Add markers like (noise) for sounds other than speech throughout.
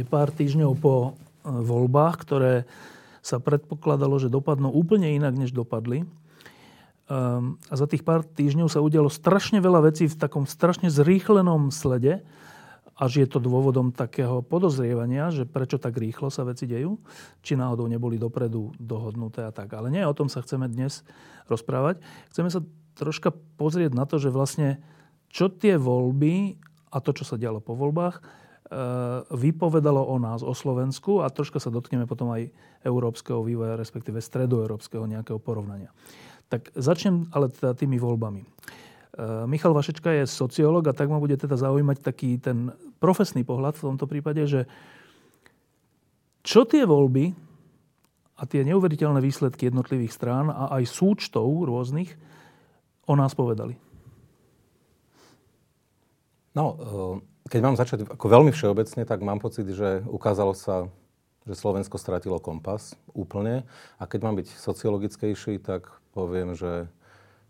Je pár týždňov po e, voľbách, ktoré sa predpokladalo, že dopadnú úplne inak, než dopadli. Ehm, a za tých pár týždňov sa udialo strašne veľa vecí v takom strašne zrýchlenom slede, až je to dôvodom takého podozrievania, že prečo tak rýchlo sa veci dejú, či náhodou neboli dopredu dohodnuté a tak. Ale nie, o tom sa chceme dnes rozprávať. Chceme sa troška pozrieť na to, že vlastne čo tie voľby a to, čo sa dialo po voľbách, vypovedalo o nás, o Slovensku a troška sa dotkneme potom aj európskeho vývoja, respektíve stredoeurópskeho nejakého porovnania. Tak začnem ale teda tými voľbami. E, Michal Vašečka je sociológ a tak ma bude teda zaujímať taký ten profesný pohľad v tomto prípade, že čo tie voľby a tie neuveriteľné výsledky jednotlivých strán a aj súčtov rôznych o nás povedali? No, keď mám začať ako veľmi všeobecne, tak mám pocit, že ukázalo sa, že Slovensko stratilo kompas úplne. A keď mám byť sociologickejší, tak poviem, že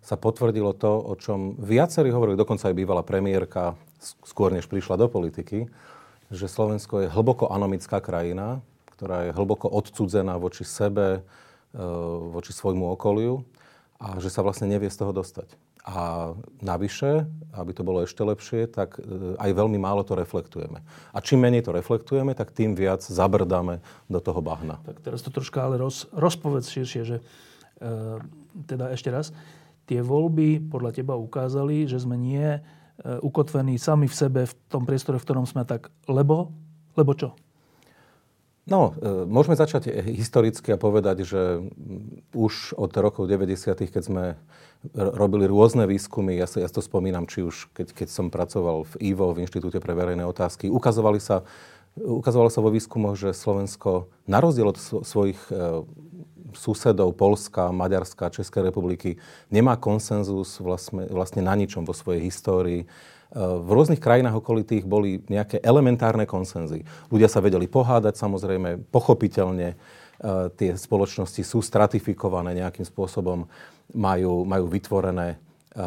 sa potvrdilo to, o čom viacerí hovorili, dokonca aj bývalá premiérka, skôr než prišla do politiky, že Slovensko je hlboko anomická krajina, ktorá je hlboko odcudzená voči sebe, e, voči svojmu okoliu a že sa vlastne nevie z toho dostať. A navyše, aby to bolo ešte lepšie, tak e, aj veľmi málo to reflektujeme. A čím menej to reflektujeme, tak tým viac zabrdáme do toho bahna. Tak teraz to troška ale roz, rozpovedz širšie, že e, teda ešte raz, tie voľby podľa teba ukázali, že sme nie e, ukotvení sami v sebe v tom priestore, v ktorom sme tak, lebo, lebo čo? No, e, môžeme začať historicky a povedať, že už od rokov 90., keď sme robili rôzne výskumy, ja, sa, ja to spomínam, či už keď, keď som pracoval v IVO, v Inštitúte pre verejné otázky, ukazovali sa, ukazovalo sa vo výskumoch, že Slovensko, na rozdiel od svojich e, susedov Polska, Maďarska, Českej republiky, nemá konsenzus vlastne, vlastne na ničom vo svojej histórii v rôznych krajinách okolitých boli nejaké elementárne konsenzy. Ľudia sa vedeli pohádať, samozrejme, pochopiteľne e, tie spoločnosti sú stratifikované nejakým spôsobom, majú, majú vytvorené, e,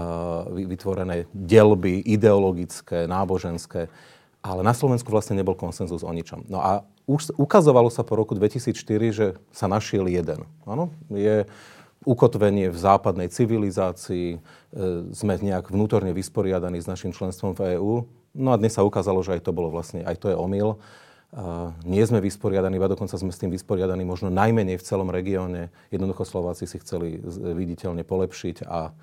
vytvorené delby ideologické, náboženské, ale na Slovensku vlastne nebol konsenzus o ničom. No a už ukazovalo sa po roku 2004, že sa našiel jeden. Áno, je ukotvenie v západnej civilizácii, e, sme nejak vnútorne vysporiadaní s našim členstvom v EÚ. No a dnes sa ukázalo, že aj to bolo vlastne, aj to je omyl. Nie sme vysporiadaní, a dokonca sme s tým vysporiadaní možno najmenej v celom regióne. Jednoducho Slováci si chceli viditeľne polepšiť a,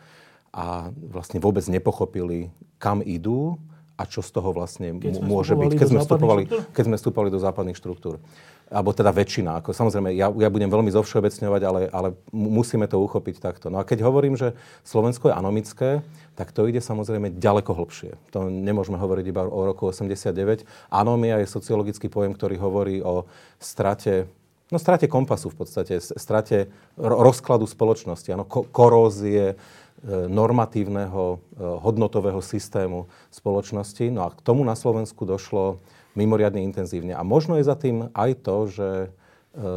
a vlastne vôbec nepochopili, kam idú a čo z toho vlastne môže byť, keď sme, vstupovali, keď sme vstupovali do západných štruktúr alebo teda väčšina. Ako, samozrejme, ja, ja budem veľmi zovšeobecňovať, ale, ale musíme to uchopiť takto. No a keď hovorím, že Slovensko je anomické, tak to ide samozrejme ďaleko hlbšie. To nemôžeme hovoriť iba o roku 89. Anomia je sociologický pojem, ktorý hovorí o strate No strate kompasu v podstate, strate rozkladu spoločnosti, ano, korózie e, normatívneho, e, hodnotového systému spoločnosti. No a k tomu na Slovensku došlo mimoriadne intenzívne. A možno je za tým aj to, že e,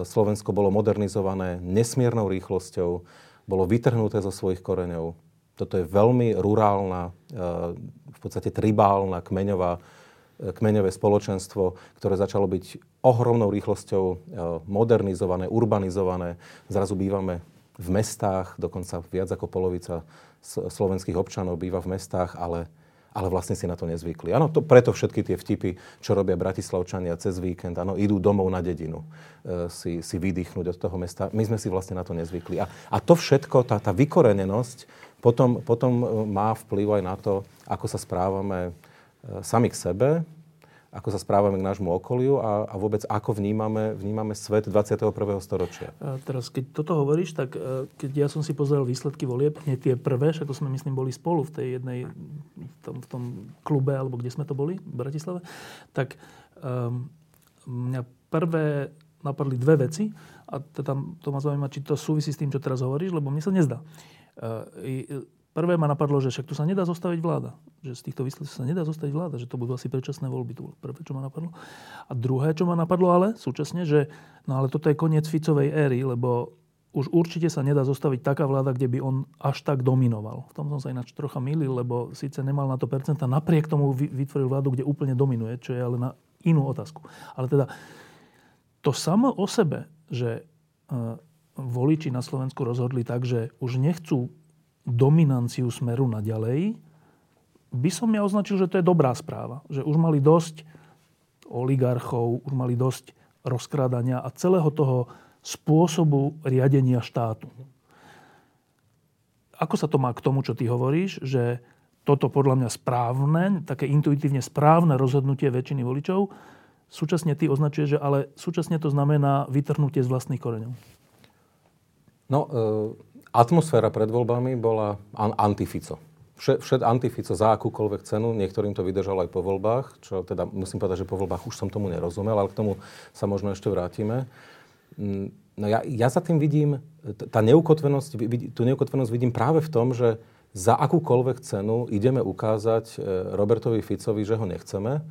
Slovensko bolo modernizované nesmiernou rýchlosťou, bolo vytrhnuté zo svojich koreňov. Toto je veľmi rurálna, e, v podstate tribálna, kmeňová, e, kmeňové spoločenstvo, ktoré začalo byť ohromnou rýchlosťou modernizované, urbanizované. Zrazu bývame v mestách, dokonca viac ako polovica slovenských občanov býva v mestách, ale ale vlastne si na to nezvykli. Áno, to, preto všetky tie vtipy, čo robia Bratislavčania cez víkend, áno, idú domov na dedinu e, si, si vydýchnuť od toho mesta. My sme si vlastne na to nezvykli. A, a to všetko, tá, tá vykorenenosť, potom, potom e, má vplyv aj na to, ako sa správame e, sami k sebe, ako sa správame k nášmu okoliu a, a vôbec ako vnímame, vnímame svet 21. storočia. A teraz, keď toto hovoríš, tak e, keď ja som si pozrel výsledky volieb, nie tie prvé, však to sme, myslím, boli spolu v tej jednej, v tom, v tom klube, alebo kde sme to boli, v Bratislave, tak um, mňa prvé napadli dve veci a teda to ma zaujíma, či to súvisí s tým, čo teraz hovoríš, lebo mne sa nezdá. E, prvé ma napadlo, že však tu sa nedá zostaviť vláda. Že z týchto výsledkov sa nedá zostaviť vláda, že to budú asi predčasné voľby. To bolo prvé, čo ma napadlo. A druhé, čo ma napadlo ale súčasne, že no ale toto je koniec Ficovej éry, lebo už určite sa nedá zostaviť taká vláda, kde by on až tak dominoval. V tom som sa ináč trocha milil, lebo síce nemal na to percenta, napriek tomu vytvoril vládu, kde úplne dominuje, čo je ale na inú otázku. Ale teda to samo o sebe, že e, voliči na Slovensku rozhodli tak, že už nechcú dominanciu smeru na ďalej, by som ja označil, že to je dobrá správa. Že už mali dosť oligarchov, už mali dosť rozkrádania a celého toho spôsobu riadenia štátu. Ako sa to má k tomu, čo ty hovoríš, že toto podľa mňa správne, také intuitívne správne rozhodnutie väčšiny voličov, súčasne ty označuješ, že ale súčasne to znamená vytrhnutie z vlastných koreňov. No, e, atmosféra pred voľbami bola an- antifico. Všet, všet antifico za akúkoľvek cenu, niektorým to vydržalo aj po voľbách, čo teda musím povedať, že po voľbách už som tomu nerozumel, ale k tomu sa možno ešte vrátime. Mm, no ja, ja za tým vidím, tá neukotvenosť, tú neukotvenosť vidím práve v tom, že za akúkoľvek cenu ideme ukázať e, Robertovi Ficovi, že ho nechceme. E,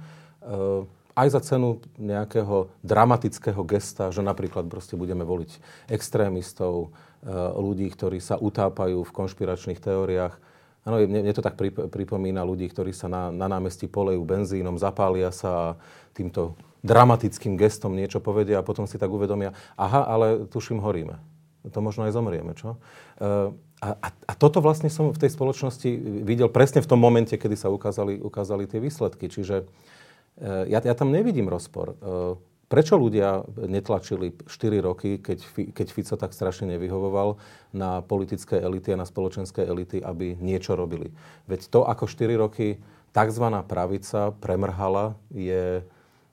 aj za cenu nejakého dramatického gesta, že napríklad proste budeme voliť extrémistov, ľudí, ktorí sa utápajú v konšpiračných teóriách. Áno, mne, mne to tak pripomína ľudí, ktorí sa na, na námestí polejú benzínom, zapália sa a týmto dramatickým gestom niečo povedia a potom si tak uvedomia, aha, ale tuším horíme. To možno aj zomrieme, čo? E, a, a, a toto vlastne som v tej spoločnosti videl presne v tom momente, kedy sa ukázali, ukázali tie výsledky. Čiže e, ja, ja tam nevidím rozpor. E, prečo ľudia netlačili 4 roky, keď, keď Fico tak strašne nevyhovoval na politické elity a na spoločenské elity, aby niečo robili? Veď to, ako 4 roky tzv. pravica premrhala, je,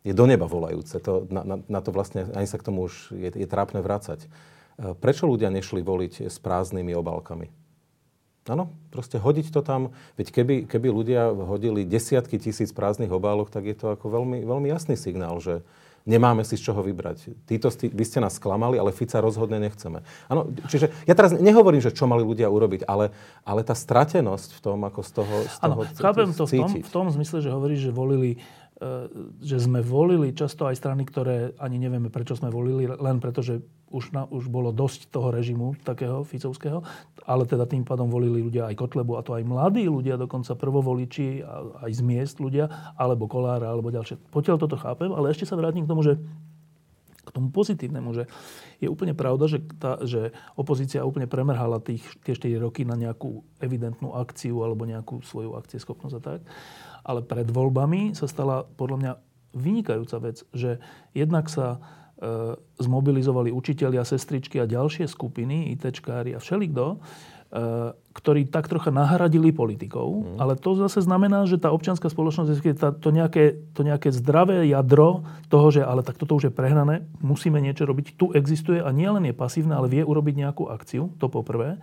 je do neba volajúce. To, na, na, na to vlastne ani sa k tomu už je, je trápne vrácať. E, prečo ľudia nešli voliť s prázdnymi obálkami? Áno, proste hodiť to tam. Veď keby, keby ľudia hodili desiatky tisíc prázdnych obálok, tak je to ako veľmi, veľmi jasný signál, že nemáme si z čoho vybrať. Títo, vy ste nás sklamali, ale Fica rozhodne nechceme. Áno, čiže ja teraz nehovorím, že čo mali ľudia urobiť, ale, ale tá stratenosť v tom, ako z toho, z toho Áno, chápem to v tom, v tom zmysle, že hovoríš, že volili E, že sme volili často aj strany, ktoré ani nevieme, prečo sme volili, len preto, že už, na, už bolo dosť toho režimu takého ficovského, ale teda tým pádom volili ľudia aj Kotlebu, a to aj mladí ľudia, dokonca prvovoliči, aj z miest ľudia, alebo Kolára, alebo ďalšie. Potiaľ toto chápem, ale ešte sa vrátim k tomu, že k tomu pozitívnemu, že je úplne pravda, že, tá, že opozícia úplne premerhala tých, tie 4 roky na nejakú evidentnú akciu alebo nejakú svoju akcieschopnosť a tak ale pred voľbami sa stala podľa mňa vynikajúca vec, že jednak sa zmobilizovali učitelia, sestričky a ďalšie skupiny, ITčkári a všelikto, e, ktorí tak trocha nahradili politikov, mm. ale to zase znamená, že tá občianská spoločnosť, tá, to, nejaké, to nejaké zdravé jadro toho, že ale tak toto už je prehnané, musíme niečo robiť, tu existuje a nie len je pasívne, ale vie urobiť nejakú akciu, to po prvé.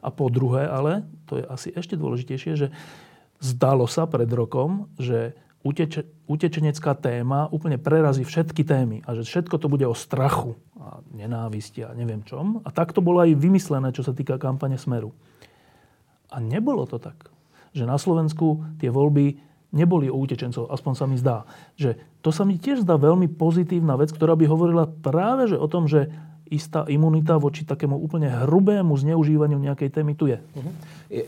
A po druhé ale, to je asi ešte dôležitejšie, že Zdalo sa pred rokom, že uteč- utečenecká téma úplne prerazí všetky témy a že všetko to bude o strachu a nenávisti a neviem čom. A tak to bolo aj vymyslené, čo sa týka kampane Smeru. A nebolo to tak. Že na Slovensku tie voľby neboli o utečencov, aspoň sa mi zdá. Že to sa mi tiež zdá veľmi pozitívna vec, ktorá by hovorila práve že o tom, že istá imunita voči takému úplne hrubému zneužívaniu nejakej témy tu je. Uh-huh.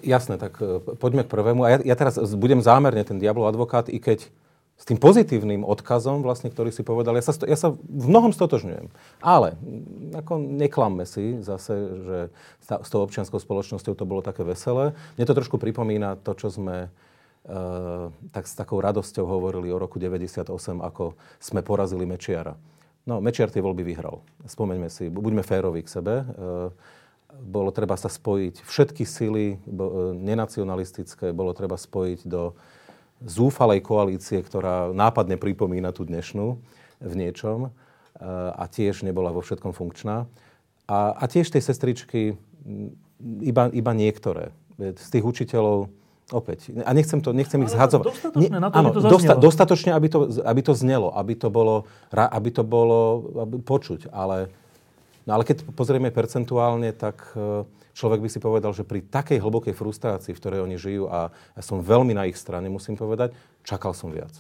Jasné, tak e, poďme k prvému. A ja, ja teraz budem zámerne ten diablov advokát, i keď s tým pozitívnym odkazom, vlastne, ktorý si povedal, ja sa, ja sa v mnohom stotožňujem. Ale ako neklamme si zase, že s tou občianskou spoločnosťou to bolo také veselé. Mne to trošku pripomína to, čo sme Uh, tak s takou radosťou hovorili o roku 98, ako sme porazili Mečiara. No, Mečiar tie voľby vyhral. Spomeňme si, buďme férovi k sebe. E, bolo treba sa spojiť všetky sily, e, nenacionalistické, bolo treba spojiť do zúfalej koalície, ktorá nápadne pripomína tú dnešnú v niečom e, a tiež nebola vo všetkom funkčná. A, a tiež tie sestričky, iba, iba niektoré. Z tých učiteľov Opäť. A nechcem, to, nechcem ich zhadzovať. Dostatočne na to, áno, to dosta, dostatočne, aby to, aby to znelo, aby to bolo, aby to bolo aby počuť. Ale, no ale keď pozrieme percentuálne, tak e, človek by si povedal, že pri takej hlbokej frustrácii, v ktorej oni žijú, a ja som veľmi na ich strane, musím povedať, čakal som viac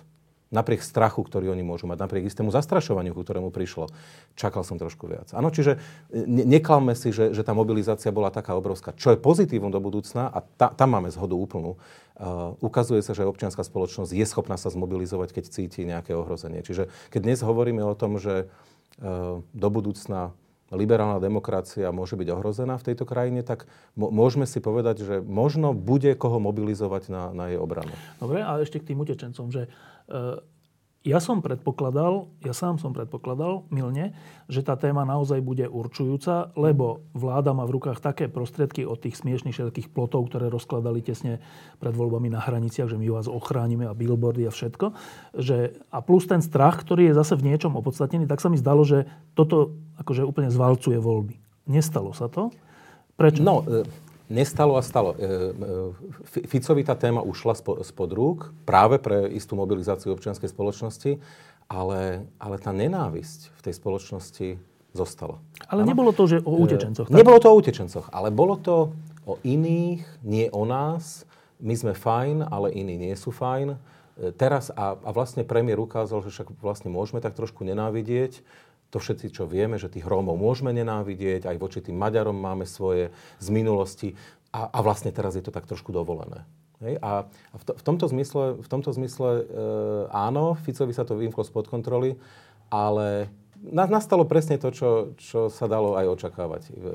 napriek strachu, ktorý oni môžu mať, napriek istému zastrašovaniu, ku ktorému prišlo, čakal som trošku viac. Áno, čiže ne, neklamme si, že, že tá mobilizácia bola taká obrovská. Čo je pozitívum do budúcna, a ta, tam máme zhodu úplnú, uh, ukazuje sa, že občianská spoločnosť je schopná sa zmobilizovať, keď cíti nejaké ohrozenie. Čiže keď dnes hovoríme o tom, že uh, do budúcna liberálna demokracia môže byť ohrozená v tejto krajine, tak môžeme si povedať, že možno bude koho mobilizovať na, na jej obranu. Dobre, a ešte k tým utečencom, že E, ja som predpokladal, ja sám som predpokladal, milne, že tá téma naozaj bude určujúca, lebo vláda má v rukách také prostriedky od tých smiešných všetkých plotov, ktoré rozkladali tesne pred voľbami na hraniciach, že my vás ochránime a billboardy a všetko. Že, a plus ten strach, ktorý je zase v niečom opodstatnený, tak sa mi zdalo, že toto akože úplne zvalcuje voľby. Nestalo sa to. Prečo? No, e, Nestalo a stalo. E, e, Ficovi tá téma ušla spod rúk práve pre istú mobilizáciu občianskej spoločnosti, ale, ale tá nenávisť v tej spoločnosti zostala. Ale ano? nebolo to, že o utečencoch. Tak? Nebolo to o utečencoch, ale bolo to o iných, nie o nás. My sme fajn, ale iní nie sú fajn. E, teraz a, a vlastne premiér ukázal, že však vlastne môžeme tak trošku nenávidieť to všetci, čo vieme, že tých Rómov môžeme nenávidieť, aj voči tým Maďarom máme svoje z minulosti a, a vlastne teraz je to tak trošku dovolené. Hej? A, v, to, v tomto zmysle, v tomto zmysle e, áno, Ficovi sa to vymklo spod kontroly, ale na, nastalo presne to, čo, čo sa dalo aj očakávať. E, e,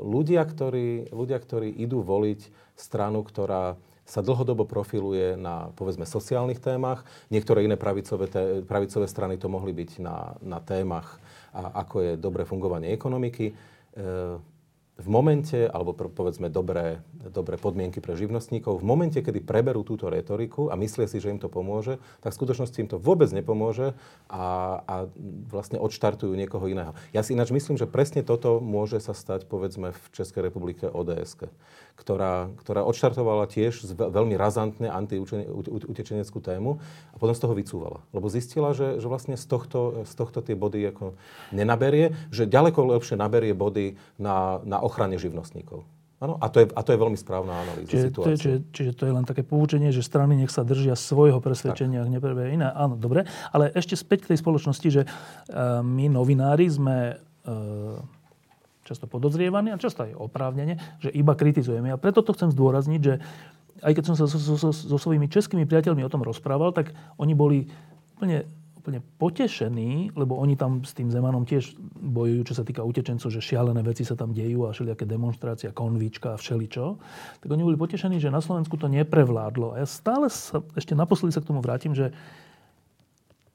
ľudia, ktorí, ľudia, ktorí idú voliť stranu, ktorá sa dlhodobo profiluje na, povedzme, sociálnych témach. Niektoré iné pravicové, té, pravicové strany to mohli byť na, na témach, a, ako je dobré fungovanie ekonomiky. E, v momente, alebo povedzme dobré, dobré podmienky pre živnostníkov, v momente, kedy preberú túto retoriku a myslia si, že im to pomôže, tak v skutočnosti im to vôbec nepomôže a, a vlastne odštartujú niekoho iného. Ja si ináč myslím, že presne toto môže sa stať, povedzme, v Českej republike ods ktorá, ktorá odštartovala tiež veľmi razantne antiutečeneckú tému a potom z toho vycúvala. Lebo zistila, že, že vlastne z tohto, z tohto tie body ako nenaberie, že ďaleko lepšie naberie body na, na ochrane živnostníkov. Ano, a, to je, a to je veľmi správna analýza čiže situácie. To je, čiže, čiže to je len také poučenie, že strany nech sa držia svojho presvedčenia, ak neprebie iné. Áno, dobre. Ale ešte späť k tej spoločnosti, že uh, my novinári sme uh, často podozrievaní a často aj oprávnene, že iba kritizujeme. A preto to chcem zdôrazniť, že aj keď som sa so, so, so, so svojimi českými priateľmi o tom rozprával, tak oni boli úplne úplne potešení, lebo oni tam s tým Zemanom tiež bojujú, čo sa týka utečencov, že šialené veci sa tam dejú a všelijaké demonstrácia, konvička a všeličo. Tak oni boli potešení, že na Slovensku to neprevládlo. A ja stále sa, ešte naposledy sa k tomu vrátim, že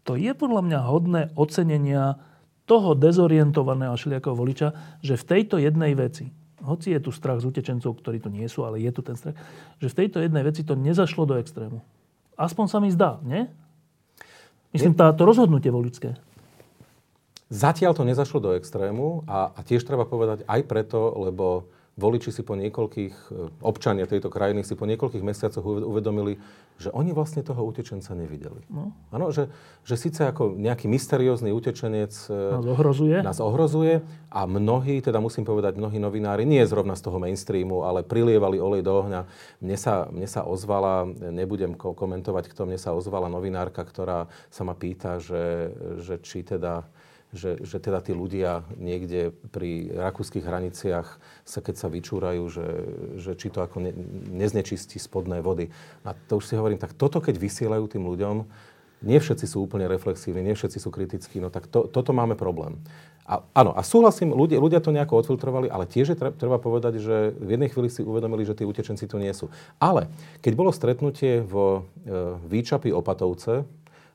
to je podľa mňa hodné ocenenia toho dezorientovaného všelijakého voliča, že v tejto jednej veci, hoci je tu strach z utečencov, ktorí tu nie sú, ale je tu ten strach, že v tejto jednej veci to nezašlo do extrému. Aspoň sa mi zdá, nie? Myslím, to rozhodnutie voličské. Zatiaľ to nezašlo do extrému a, a tiež treba povedať aj preto, lebo voliči si po niekoľkých, e, občania tejto krajiny si po niekoľkých mesiacoch uvedomili, že oni vlastne toho utečenca nevideli. No. Ano, že, že síce ako nejaký mysteriózny utečenec e, nás ohrozuje. nás ohrozuje a mnohí, teda musím povedať, mnohí novinári, nie zrovna z toho mainstreamu, ale prilievali olej do ohňa. Mne sa, mne sa ozvala, nebudem komentovať, kto mne sa ozvala novinárka, ktorá sa ma pýta, že, že či teda že, že teda tí ľudia niekde pri rakúskych hraniciach sa keď sa vyčúrajú, že, že či to ako ne, neznečistí spodné vody. A to už si hovorím, tak toto keď vysielajú tým ľuďom, nie všetci sú úplne reflexívni, nie všetci sú kritickí, no tak to, toto máme problém. A, áno, a súhlasím, ľudia, ľudia to nejako odfiltrovali, ale tiež je treba povedať, že v jednej chvíli si uvedomili, že tí utečenci tu nie sú. Ale keď bolo stretnutie vo e, Výčapi Opatovce,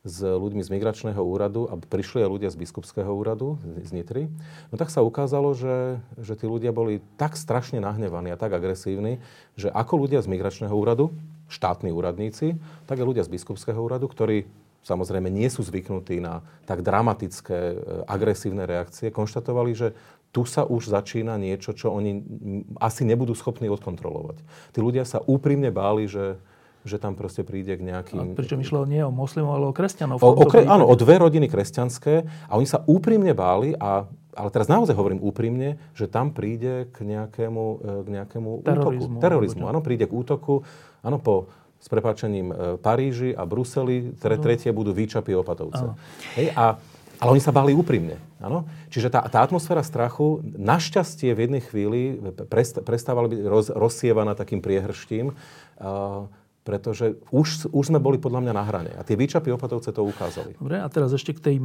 s ľuďmi z migračného úradu a prišli aj ľudia z biskupského úradu z Nitry, no tak sa ukázalo, že, že tí ľudia boli tak strašne nahnevaní a tak agresívni, že ako ľudia z migračného úradu, štátni úradníci, tak aj ľudia z biskupského úradu, ktorí samozrejme nie sú zvyknutí na tak dramatické, e, agresívne reakcie, konštatovali, že tu sa už začína niečo, čo oni asi nebudú schopní odkontrolovať. Tí ľudia sa úprimne báli, že, že tam proste príde k nejakým... A pričom išlo nie o moslimov, ale o kresťanov. O, o kre, áno, o dve rodiny kresťanské a oni sa úprimne báli a ale teraz naozaj hovorím úprimne, že tam príde k nejakému, e, k nejakému terorizmu. útoku. Terorizmu. Áno, príde k útoku. Áno, po s prepáčením e, Paríži a Bruseli, tre, tretie budú výčapy opatovce. Hej, a ale oni sa báli úprimne. Áno? Čiže tá, tá atmosféra strachu našťastie v jednej chvíli prestávala byť roz, rozsievaná takým priehrštím, uh, pretože už, už sme boli podľa mňa na hrane. A tie výčapy opatovce to ukázali. Dobre, a teraz ešte k, tej,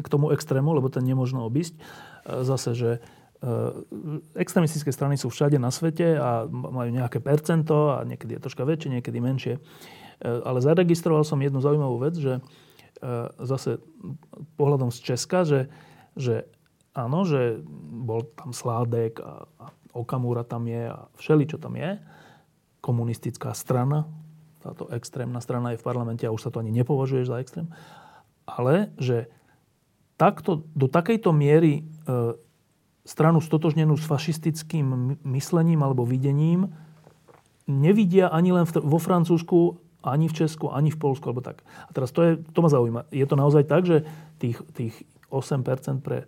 k tomu extrému, lebo ten nemôžno obísť. Zase, že extrémistické strany sú všade na svete a majú nejaké percento a niekedy je troška väčšie, niekedy menšie. Ale zaregistroval som jednu zaujímavú vec, že E, zase pohľadom z Česka, že, že áno, že bol tam Sládek a, a Okamura tam je a všeli, čo tam je. Komunistická strana, táto extrémna strana je v parlamente a už sa to ani nepovažuje za extrém. Ale že takto, do takejto miery e, stranu stotožnenú s fašistickým myslením alebo videním nevidia ani len v, vo Francúzsku ani v Česku, ani v Polsku, alebo tak. A teraz to, je, to ma zaujíma. Je to naozaj tak, že tých, tých 8% pre e,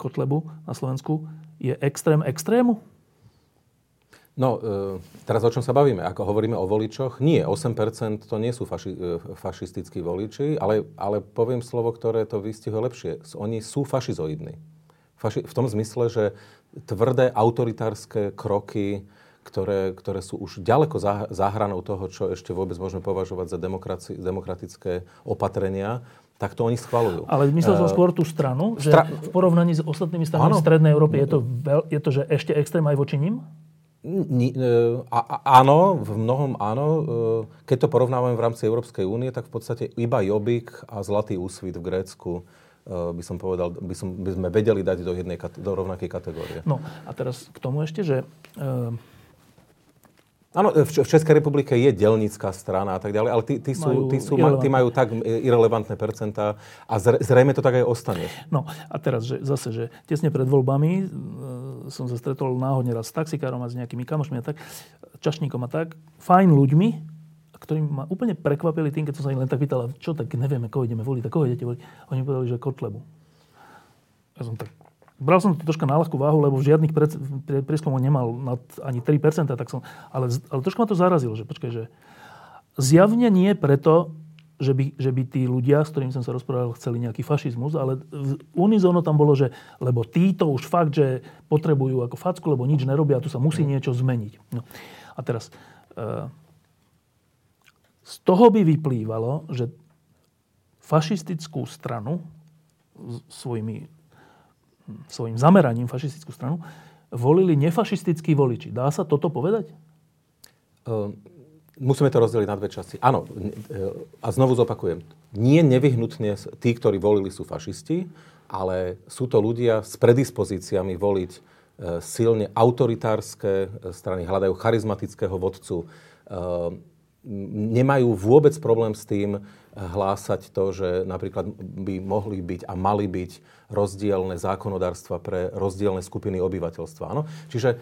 Kotlebu na Slovensku je extrém extrému? No, e, teraz o čom sa bavíme? Ako hovoríme o voličoch? Nie, 8% to nie sú faši, e, fašistickí voliči, ale, ale poviem slovo, ktoré to vystihuje lepšie. Oni sú fašizoidní. Faši, v tom zmysle, že tvrdé autoritárske kroky, ktoré, ktoré sú už ďaleko za, za hranou toho, čo ešte vôbec môžeme považovať za demokratické opatrenia, tak to oni schvalujú. Ale myslel som uh, skôr tú stranu, že Stra... v porovnaní s ostatnými stranami v Strednej Európy je to, veľ, je to, že ešte extrém aj voči ním? A, áno, v mnohom áno. Uh, keď to porovnávame v rámci Európskej únie, tak v podstate iba Jobbik a Zlatý úsvit v Grécku by som povedal, by, som, by sme vedeli dať do, jednej, do rovnakej kategórie. No a teraz k tomu ešte, že uh, Áno, v Českej republike je delnícká strana a tak ďalej, ale tí, tí, sú, tí, sú, tí majú tak irrelevantné percentá a zrejme to tak aj ostane. No a teraz, že, zase, že tesne pred voľbami e, som sa stretol náhodne raz s taxikárom a s nejakými kamošmi a tak, čašníkom a tak, fajn ľuďmi, ktorí ma úplne prekvapili tým, keď som sa im len tak pýtal, čo tak nevieme, koho ideme voliť, a koho idete voliť. Oni povedali, že Kotlebu. Ja som tak Bral som to troška na ľahkú váhu, lebo v žiadnych prieskumoch nemal nad ani 3%, tak som, ale, ale troška ma to zarazilo, že počkaj, že zjavne nie preto, že by, že by tí ľudia, s ktorým som sa rozprával, chceli nejaký fašizmus, ale unizóno tam bolo, že lebo títo už fakt, že potrebujú ako facku, lebo nič nerobia a tu sa musí niečo zmeniť. No. A teraz, e, z toho by vyplývalo, že fašistickú stranu svojimi svojim zameraním fašistickú stranu, volili nefašistickí voliči. Dá sa toto povedať? Uh, musíme to rozdeliť na dve časti. Áno, e, a znovu zopakujem. Nie nevyhnutne tí, ktorí volili, sú fašisti, ale sú to ľudia s predispozíciami voliť e, silne autoritárske strany, hľadajú charizmatického vodcu, nemajú vôbec problém s tým hlásať to, že napríklad by mohli byť a mali byť rozdielne zákonodárstva pre rozdielne skupiny obyvateľstva. Áno? Čiže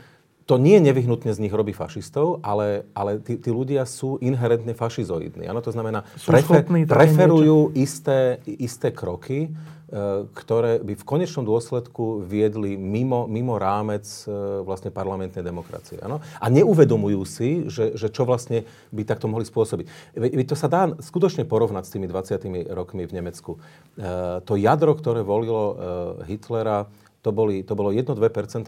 to nie nevyhnutne z nich robí fašistov, ale, ale tí, tí ľudia sú inherentne fašizoidní. Áno? To znamená, prefer, preferujú isté, isté kroky, ktoré by v konečnom dôsledku viedli mimo, mimo rámec e, vlastne parlamentnej demokracie. Ano? A neuvedomujú si, že, že čo vlastne by takto mohli spôsobiť. To sa dá skutočne porovnať s tými 20. rokmi v Nemecku. E, to jadro, ktoré volilo Hitlera, to, boli, to bolo 1-2%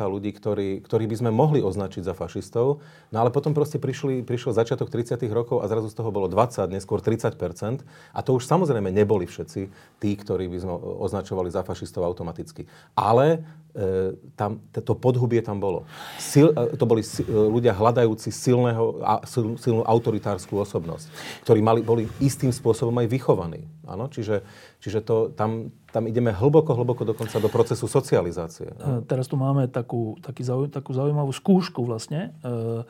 ľudí, ktorí, ktorí by sme mohli označiť za fašistov, no ale potom proste prišli, prišiel začiatok 30 rokov a zrazu z toho bolo 20, neskôr 30%. A to už samozrejme neboli všetci tí, ktorí by sme označovali za fašistov automaticky. Ale e, tam, to podhubie tam bolo. Sil, e, to boli e, ľudia hľadajúci silného, sil, silnú autoritárskú osobnosť, ktorí mali, boli istým spôsobom aj vychovaní. Áno? Čiže, čiže to, tam, tam ideme hlboko, hlboko dokonca do procesu socializácie. Teraz tu máme takú, taký, takú zaujímavú skúšku vlastne. E,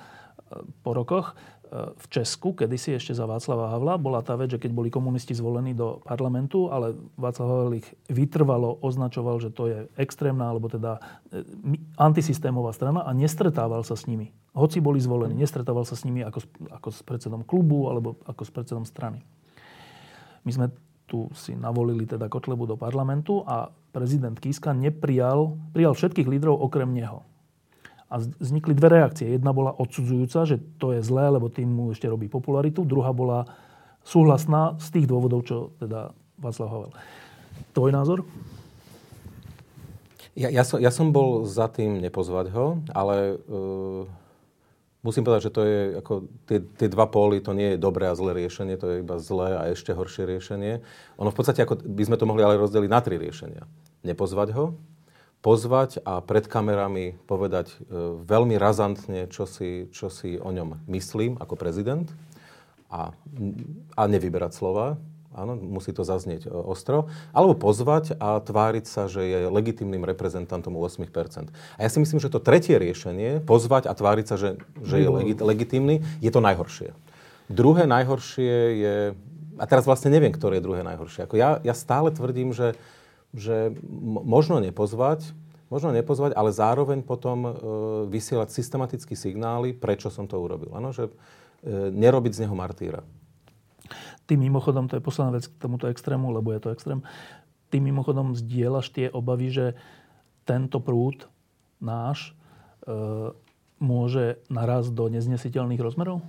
po rokoch v Česku, kedysi ešte za Václava Havla, bola tá vec, že keď boli komunisti zvolení do parlamentu, ale Václav Havel ich vytrvalo označoval, že to je extrémna, alebo teda e, antisystémová strana a nestretával sa s nimi. Hoci boli zvolení, nestretával sa s nimi ako, ako s predsedom klubu alebo ako s predsedom strany. My sme tu si navolili teda Kotlebu do parlamentu a prezident Kiska neprijal, prijal všetkých lídrov okrem neho. A vznikli dve reakcie. Jedna bola odsudzujúca, že to je zlé, lebo tým mu ešte robí popularitu. Druhá bola súhlasná z tých dôvodov, čo teda Václav Havel. Tvoj názor? Ja, ja, som, ja som bol za tým nepozvať ho, ale uh, musím povedať, že to je ako tie, tie dva póly, to nie je dobré a zlé riešenie, to je iba zlé a ešte horšie riešenie. Ono v podstate, ako by sme to mohli ale rozdeliť na tri riešenia. Nepozvať ho, pozvať a pred kamerami povedať e, veľmi razantne, čo si, čo si o ňom myslím ako prezident a, a nevyberať slova. Áno, musí to zaznieť e, ostro. Alebo pozvať a tváriť sa, že je legitimným reprezentantom u 8%. A ja si myslím, že to tretie riešenie, pozvať a tváriť sa, že, že je legit, legitimný, je to najhoršie. Druhé najhoršie je... A teraz vlastne neviem, ktoré je druhé najhoršie. Ako ja, ja stále tvrdím, že že možno nepozvať, možno nepozvať, ale zároveň potom e, vysielať systematicky signály, prečo som to urobil. Ano, že e, nerobiť z neho martýra. Ty mimochodom, to je posledná vec k tomuto extrému, lebo je to extrém, ty mimochodom zdieľaš tie obavy, že tento prúd náš e, môže narazť do neznesiteľných rozmerov?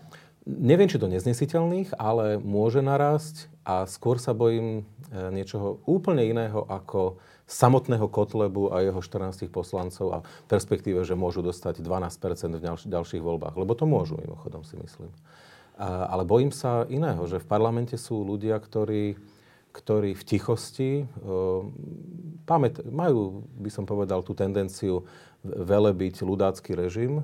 Neviem, či do neznesiteľných, ale môže narásť a skôr sa bojím E, niečoho úplne iného ako samotného Kotlebu a jeho 14 poslancov a perspektíve, že môžu dostať 12% v ďalších voľbách. Lebo to môžu, mimochodom si myslím. Ale bojím sa iného, že v parlamente sú ľudia, ktorí, ktorí v tichosti e, pamät, majú, by som povedal, tú tendenciu velebiť ľudácky režim. E,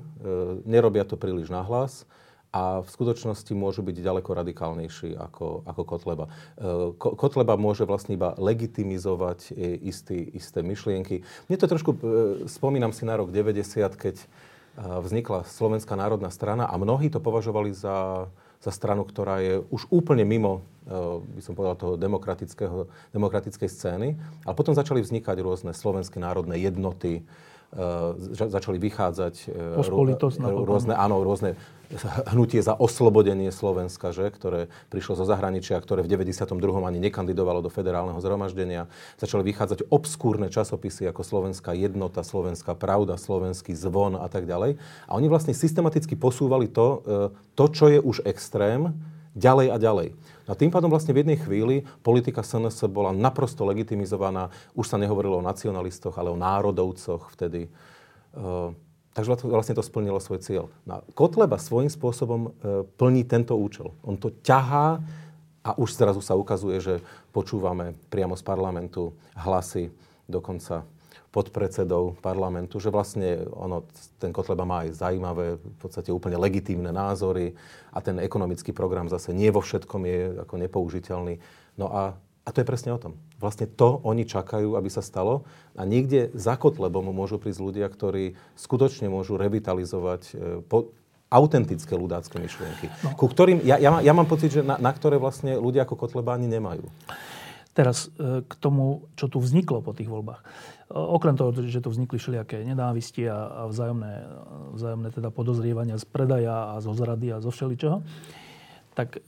nerobia to príliš nahlas a v skutočnosti môžu byť ďaleko radikálnejší ako, ako Kotleba. E, Kotleba môže vlastne iba legitimizovať istý, isté myšlienky. Mne to trošku, spomínam si na rok 90, keď vznikla Slovenská národná strana a mnohí to považovali za, za stranu, ktorá je už úplne mimo, by som povedal, toho demokratického, demokratickej scény. Ale potom začali vznikať rôzne slovenské národné jednoty, začali vychádzať rôzne, áno, rôzne (laughs) hnutie za oslobodenie Slovenska, že, ktoré prišlo zo zahraničia, ktoré v 92. ani nekandidovalo do federálneho zhromaždenia. Začali vychádzať obskúrne časopisy ako Slovenská jednota, Slovenská pravda, Slovenský zvon a tak ďalej. A oni vlastne systematicky posúvali to, e, to čo je už extrém, ďalej a ďalej. A tým pádom vlastne v jednej chvíli politika SNS bola naprosto legitimizovaná. Už sa nehovorilo o nacionalistoch, ale o národovcoch vtedy. E, Takže vlastne to splnilo svoj cieľ. No, Kotleba svojím spôsobom e, plní tento účel. On to ťahá a už zrazu sa ukazuje, že počúvame priamo z parlamentu hlasy dokonca podpredsedov parlamentu, že vlastne ono, ten Kotleba má aj zaujímavé, v podstate úplne legitímne názory a ten ekonomický program zase nie vo všetkom je ako nepoužiteľný. No a a to je presne o tom. Vlastne to oni čakajú, aby sa stalo. A niekde za Kotlebom môžu prísť ľudia, ktorí skutočne môžu revitalizovať e, po, autentické ľudácké myšlienky. No. Ku ktorým, ja, ja, ja mám pocit, že na, na ktoré vlastne ľudia ako Kotleba ani nemajú. Teraz e, k tomu, čo tu vzniklo po tých voľbách. E, okrem toho, že tu vznikli všelijaké nenávisti a, a vzájomné, vzájomné teda podozrievania z predaja a zo zrady a zo všeličoho, tak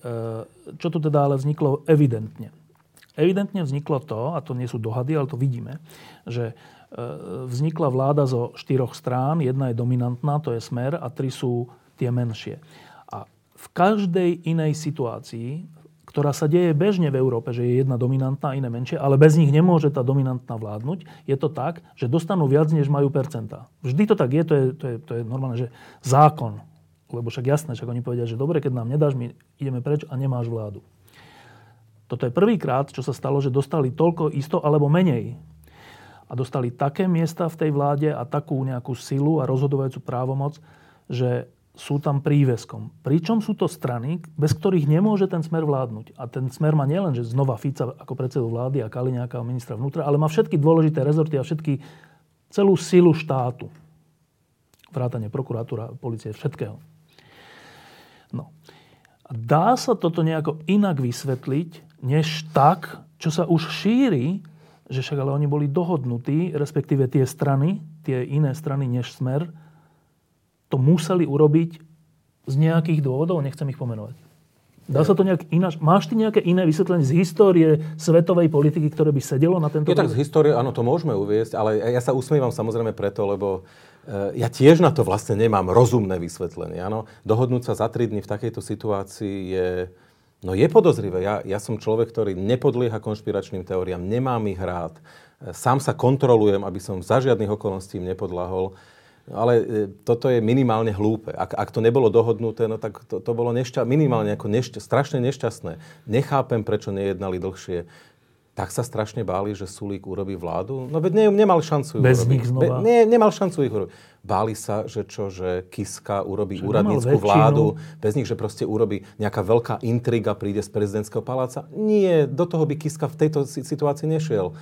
čo tu teda ale vzniklo evidentne? Evidentne vzniklo to, a to nie sú dohady, ale to vidíme, že e, vznikla vláda zo štyroch strán, jedna je dominantná, to je smer, a tri sú tie menšie. A v každej inej situácii, ktorá sa deje bežne v Európe, že je jedna dominantná, iné menšie, ale bez nich nemôže tá dominantná vládnuť, je to tak, že dostanú viac, než majú percentá. Vždy to tak je, to je, to je, to je normálne, že zákon. Lebo však jasné, však oni povedia, že dobre, keď nám nedáš, my ideme preč a nemáš vládu. Toto je prvýkrát, čo sa stalo, že dostali toľko isto alebo menej. A dostali také miesta v tej vláde a takú nejakú silu a rozhodovajúcu právomoc, že sú tam príveskom. Pričom sú to strany, bez ktorých nemôže ten smer vládnuť. A ten smer má nielen, že znova Fica ako predsedu vlády a Kaliňáka ako ministra vnútra, ale má všetky dôležité rezorty a všetky celú silu štátu. Vrátanie prokuratúra, policie, všetkého. No. A dá sa toto nejako inak vysvetliť, než tak, čo sa už šíri, že však ale oni boli dohodnutí, respektíve tie strany, tie iné strany než Smer, to museli urobiť z nejakých dôvodov, nechcem ich pomenovať. Dá sa to nejak ináč? Máš ty nejaké iné vysvetlenie z histórie svetovej politiky, ktoré by sedelo na tento... Je tak z histórie, áno, to môžeme uviesť, ale ja sa usmievam samozrejme preto, lebo e, ja tiež na to vlastne nemám rozumné vysvetlenie. Áno? Dohodnúť sa za 3 dní v takejto situácii je, no je podozrivé. Ja, ja som človek, ktorý nepodlieha konšpiračným teóriám, nemám ich rád. E, sám sa kontrolujem, aby som za žiadnych okolností im nepodlahol. Ale e, toto je minimálne hlúpe. Ak, ak to nebolo dohodnuté, no tak to, to bolo nešťa, minimálne ako nešťa, strašne nešťastné. Nechápem, prečo nejednali dlhšie. Tak sa strašne báli, že Sulík urobí vládu. No veď ne, nemal šancu ju Bez urobiť. nich znova. Be, nie, nemal šancu ich urobiť. Báli sa, že čo, že Kiska urobí Že úradnícku vládu, bez nich, že proste urobí nejaká veľká intriga, príde z prezidentského paláca. Nie, do toho by Kiska v tejto si- situácii nešiel.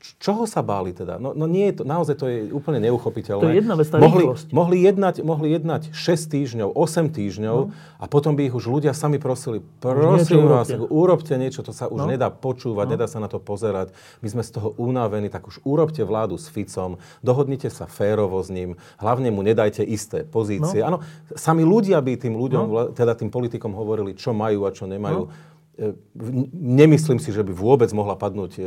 Čoho sa báli teda? No, no nie je to, naozaj to je úplne neuchopiteľné. To je jedna vec, tá mohli, rýchlosť. mohli, jednať, mohli jednať 6 týždňov, 8 týždňov No. a potom by ich už ľudia sami prosili, prosím vás, urobte. urobte niečo, to sa už No. nedá počúvať, nedá sa na to pozerať. My sme z toho unavení, tak už urobte vládu s Ficom, dohodnite sa férovo s ním, hlavne mu nedajte isté pozície. Áno, sami ľudia by tým ľuďom, No. teda tým politikom hovorili, čo majú a čo nemajú. V- Nemyslím si, že by vôbec mohla padnúť e,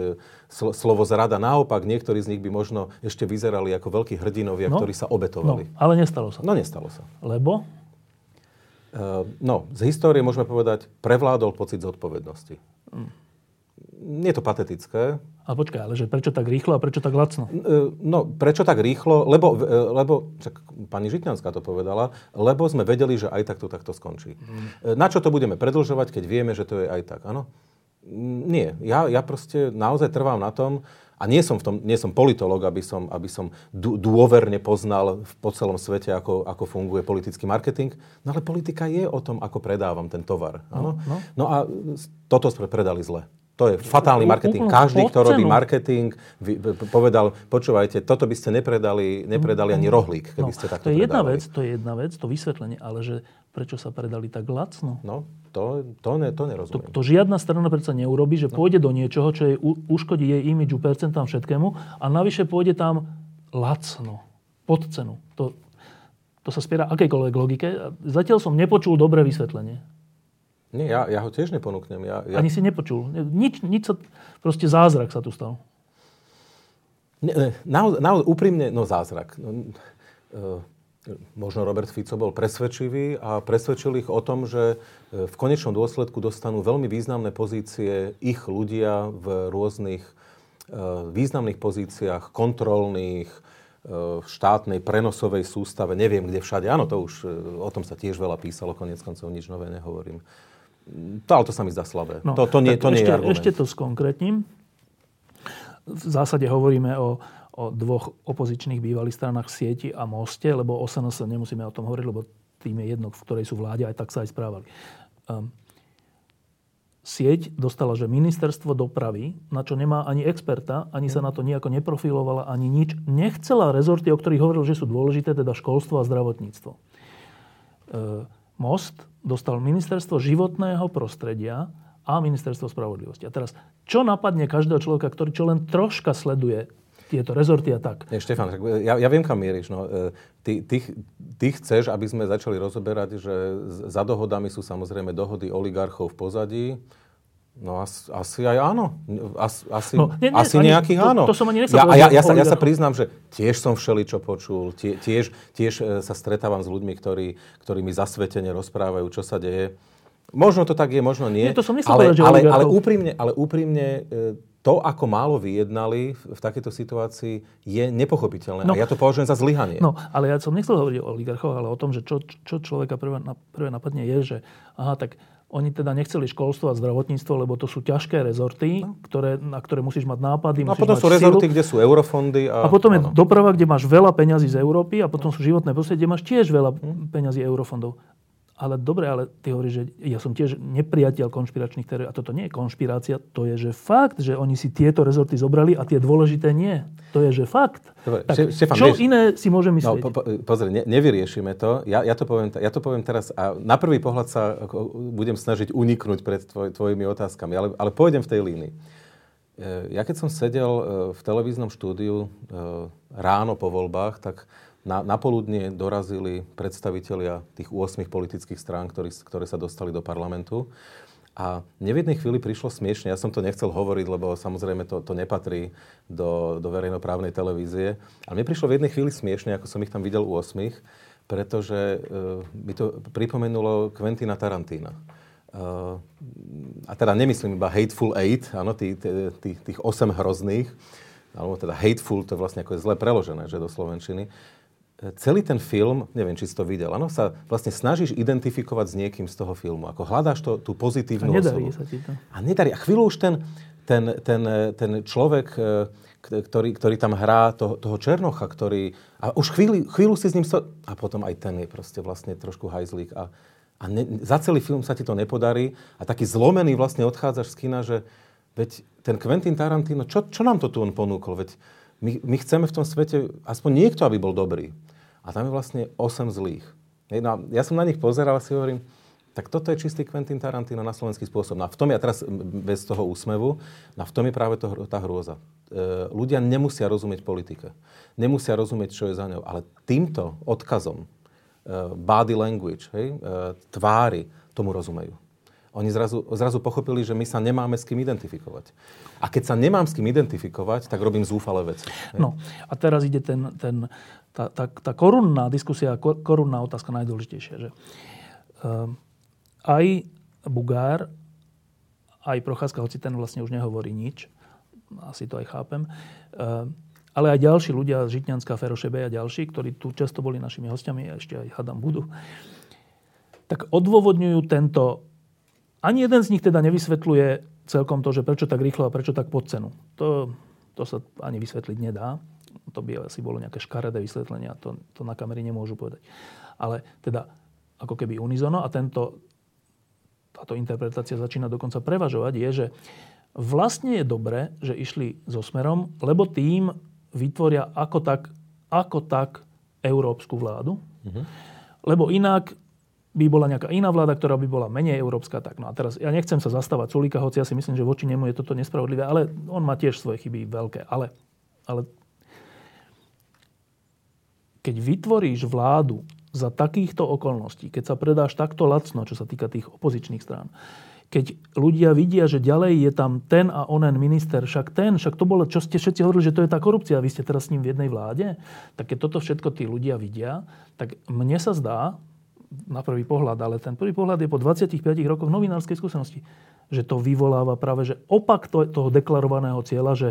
sl- slovo zrada. Naopak, niektorí z nich by možno ešte vyzerali ako veľkí hrdinovia, No. ktorí sa No, obetovali. ale nestalo sa. No, nestalo sa. Lebo? Uh, no, z histórie môžeme povedať, prevládol pocit zodpovednosti. Nie je to patetické. A počkaj, ale že prečo tak rýchlo a prečo tak lacno? Uh, No, prečo tak rýchlo? Lebo, uh, lebo čak, pani Žitňanská to povedala, lebo sme vedeli, že aj tak to takto skončí. Uh, Na čo to budeme predlžovať, keď vieme, že to je aj tak, áno? Mm, Nie, ja, ja proste naozaj trvám na tom, a nie som, v tom, nie som politolog, aby som, aby som dô- dôverne poznal po celom svete, ako, ako funguje politický marketing, no ale politika je o tom, ako predávam ten tovar. Áno? no. no a toto sme predali zle. To je fatálny marketing. Každý, kto robí marketing, povedal, počúvajte, toto by ste nepredali, nepredali ani rohlík, keby ste takto No, to je jedna predávali. vec, to je jedna vec, to vysvetlenie, ale že prečo sa predali tak lacno? No, to, to, ne, to To, nerozumiem. to žiadna strana predsa neurobi, No. že pôjde do niečoho, čo jej uškodí jej imidžu, percentám, všetkému a navyše pôjde tam lacno, pod cenu. To, to sa spiera akejkoľvek logike. Zatiaľ som nepočul dobré vysvetlenie. Nie, ja, ja ho tiež neponúknem. Ja, ja, Ani si nepočul. Nič, nič sa, proste zázrak sa tu stal. Ne, naozaj, naozaj, úprimne, no zázrak. No, e, možno Robert Fico bol presvedčivý a presvedčil ich o tom, že e, v konečnom dôsledku dostanú veľmi významné pozície ich ľudia v rôznych e, významných pozíciách, kontrolných, v štátnej prenosovej sústave, neviem kde všade. Áno, to už, o tom sa tiež veľa písalo, konec koncov nič nové nehovorím. To, ale to sa mi zdá slabé. No, to, to, nie, to nie ešte, je argument. Ešte to skonkrétnim. V zásade hovoríme o, o dvoch opozičných bývalých stranách sieti a moste, lebo o SNS nemusíme o tom hovoriť, lebo tým je jedno, v ktorej sú vláde, aj tak sa aj správali. Um, sieť dostala, že ministerstvo dopravy, na čo nemá ani experta, ani sa na to nejako neprofilovala, ani nič, nechcela rezorty, o ktorých hovoril, že sú dôležité, teda školstvo a zdravotníctvo. E, Most dostal ministerstvo životného prostredia a ministerstvo spravodlivosti. A teraz, čo napadne každého človeka, ktorý čo len troška sleduje tieto rezorty a tak? Nie, Štefan, tak ja, ja viem, kam mieríš. No. E, Ty, ty, ty chceš, aby sme začali rozoberať, že za dohodami sú samozrejme dohody oligarchov v pozadí. No as, asi aj áno. As, asi No, nie, nie, asi ani- nejakých to- áno. to som ani ja, a ja, ja, sa, ja sa priznám, že tiež som všeličo počul. Tie, tiež, tiež e, sa stretávam s ľuďmi, ktorí, ktorí mi zasvetene rozprávajú, čo sa deje. Možno to tak je, možno nie. Nie, to som ale, povedať, ale, ale úprimne, ale úprimne e, to, ako málo vyjednali v, v takejto situácii, je nepochopiteľné. No. a ja to považujem za zlyhanie. No, ale ja som nechcel hovoriť o oligarchoch, ale o tom, že čo, čo človeka prvé, na- prvé napadne je, že aha, tak oni teda nechceli školstvo a zdravotníctvo, lebo to sú ťažké rezorty, ktoré, na ktoré musíš mať nápady, No a potom sú silu. rezorty, kde sú eurofondy. A, A potom je áno. doprava, kde máš veľa peňazí z Európy a potom sú životné prostredie, kde máš tiež veľa peňazí eurofondov. Ale dobre, ale ty hovoríš, že ja som tiež nepriateľ konšpiračných teórií a toto nie je konšpirácia, to je, že fakt, že oni si tieto rezorty zobrali a tie dôležité nie. To je, že fakt. Dobre, tak, Štefan, čo vieš, iné si môže no, myslieť? No, po, po, pozri, ne, nevyriešime to. Ja, ja, to poviem, ja to poviem teraz a na prvý pohľad sa budem snažiť uniknúť pred tvoj, tvojimi otázkami, ale, ale pôjdem v tej línii. E, ja keď som sedel e, v televíznom štúdiu e, ráno po voľbách, tak na, na poludnie dorazili predstavitelia tých 8 politických strán, ktorý, ktoré sa dostali do parlamentu. A v jednej chvíli prišlo smiešne, ja som to nechcel hovoriť, lebo samozrejme to, to nepatrí do, do verejnoprávnej televízie. Ale mne prišlo v jednej chvíli smiešne, ako som ich tam videl u 8, pretože uh, mi to pripomenulo Quentina Tarantína. Uh, a teda nemyslím iba Hateful Eight, áno, tí, tí, tých 8 hrozných, alebo teda hateful, to je vlastne ako je zle preložené, že do Slovenčiny celý ten film, neviem, či si to videl, ano, sa vlastne snažíš identifikovať s niekým z toho filmu. Ako hľadáš to, tú pozitívnu a osobu. sa ti to. A nedarí. A chvíľu už ten, ten, ten, ten človek, e, ktorý, ktorý tam hrá toho, toho Černocha, ktorý... A už chvíľu, chvíľu si s ním... So, a potom aj ten je proste vlastne trošku hajzlík. A, a ne, za celý film sa ti to nepodarí. A taký zlomený vlastne odchádzaš z kina, že veď ten Quentin Tarantino, čo, čo nám to tu on ponúkol? Veď my, my chceme v tom svete aspoň niekto, aby bol dobrý. A tam je vlastne 8 zlých. No, ja som na nich pozeral a si hovorím, tak toto je čistý Quentin Tarantino na slovenský spôsob. No a v tom ja teraz bez toho úsmevu, no a v tom je práve to, tá hrôza. E, ľudia nemusia rozumieť politike. Nemusia rozumieť, čo je za ňou. Ale týmto odkazom, e, body language, hej, e, tvári, tomu rozumejú. Oni zrazu, zrazu pochopili, že my sa nemáme s kým identifikovať. A keď sa nemám s kým identifikovať, tak robím zúfale veci. No a teraz ide ten, ten tá, tá, tá korunná diskusia, korunná otázka najdôležitejšia, že uh, aj Bugár, aj Procházka, hoci ten vlastne už nehovorí nič, asi to aj chápem, uh, ale aj ďalší ľudia, Žitňanská, Ferošebe a ďalší, ktorí tu často boli našimi hostiami a ešte aj hadam budú, tak odôvodňujú tento... Ani jeden z nich teda nevysvetľuje celkom to, že prečo tak rýchlo a prečo tak pod cenu. To, to sa ani vysvetliť nedá to by asi bolo nejaké škaredé vysvetlenie a to, to na kamery nemôžu povedať. Ale teda ako keby unizono a tento, táto interpretácia začína dokonca prevažovať, je, že vlastne je dobré, že išli so smerom, lebo tým vytvoria ako tak, ako tak európsku vládu. Mm-hmm. Lebo inak by bola nejaká iná vláda, ktorá by bola menej európska. Tak no a teraz ja nechcem sa zastávať Sulíka, hoci ja si myslím, že voči nemu je toto nespravodlivé, ale on má tiež svoje chyby veľké. Ale, ale keď vytvoríš vládu za takýchto okolností, keď sa predáš takto lacno, čo sa týka tých opozičných strán, keď ľudia vidia, že ďalej je tam ten a onen minister, však ten, však to bolo, čo ste všetci hovorili, že to je tá korupcia, vy ste teraz s ním v jednej vláde, tak keď toto všetko tí ľudia vidia, tak mne sa zdá, na prvý pohľad, ale ten prvý pohľad je po 25 rokoch novinárskej skúsenosti, že to vyvoláva práve že opak toho deklarovaného cieľa, že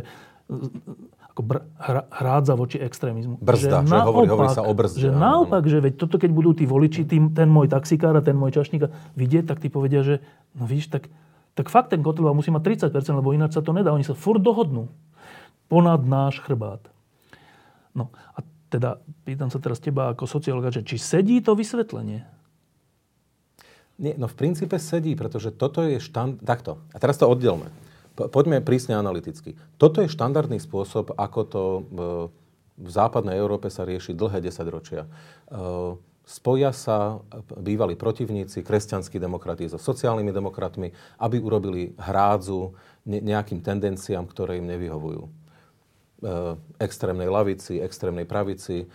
ako br- hrádza voči extrémizmu. Brzda, že, že naopak, hovorí, hovorí sa o brzde. Že áno, naopak, že veď toto, keď budú tí voliči, tým, ten môj taxikár a ten môj čašník vidieť, tak tí povedia, že no víš, tak, tak fakt ten Kotleba musí mať 30%, lebo ináč sa to nedá. Oni sa furt dohodnú. Ponad náš chrbát. No a teda pýtam sa teraz teba ako sociologa, že či sedí to vysvetlenie? Nie, no v princípe sedí, pretože toto je štand... Takto. A teraz to oddelme. Poďme prísne analyticky. Toto je štandardný spôsob, ako to e, v západnej Európe sa rieši dlhé desaťročia. E, spoja sa bývalí protivníci, kresťanskí demokrati so sociálnymi demokratmi, aby urobili hrádzu nejakým tendenciám, ktoré im nevyhovujú. E, extrémnej lavici, extrémnej pravici,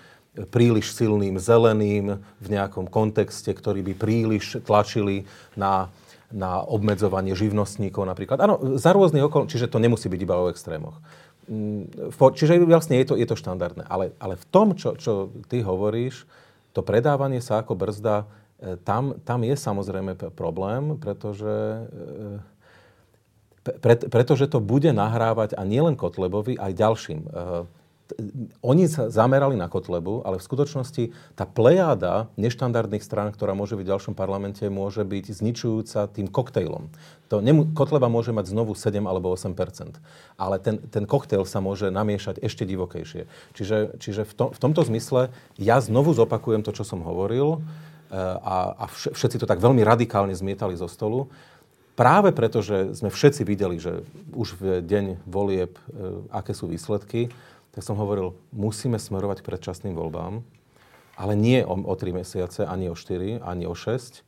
príliš silným zeleným v nejakom kontexte, ktorý by príliš tlačili na na obmedzovanie živnostníkov napríklad. Áno, za rôznych okol, čiže to nemusí byť iba o extrémoch. Mm, čiže vlastne je to, je to štandardné. Ale, ale v tom, čo, čo ty hovoríš, to predávanie sa ako brzda, e, tam, tam je samozrejme problém, pretože, e, pre, pretože to bude nahrávať a nielen Kotlebovi, aj ďalším e, oni sa zamerali na Kotlebu, ale v skutočnosti tá plejáda neštandardných strán, ktorá môže byť v ďalšom parlamente, môže byť zničujúca tým koktejlom. To nemu, Kotleba môže mať znovu 7 alebo 8% ale ten, ten koktejl sa môže namiešať ešte divokejšie. Čiže, čiže v, to, v tomto zmysle ja znovu zopakujem to, čo som hovoril. a, a všetci to tak veľmi radikálne zmietali zo stolu. Práve preto, že sme všetci videli, že už v deň volieb, aké sú výsledky, tak som hovoril, musíme smerovať k predčasným voľbám, ale nie o, o 3 mesiace, ani o 4, ani o 6,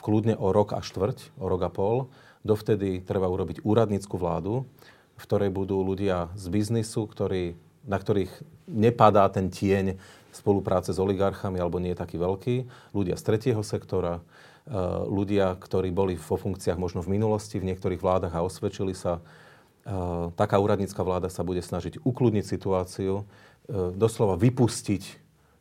kľudne o rok a štvrť, o rok a pol. Dovtedy treba urobiť úradnícku vládu, v ktorej budú ľudia z biznisu, ktorí, na ktorých nepadá ten tieň spolupráce s oligarchami alebo nie je taký veľký, ľudia z tretieho sektora, ľudia, ktorí boli vo funkciách možno v minulosti v niektorých vládach a osvedčili sa. Eh, taká úradnícka vláda sa bude snažiť ukludniť situáciu, eh, doslova vypustiť,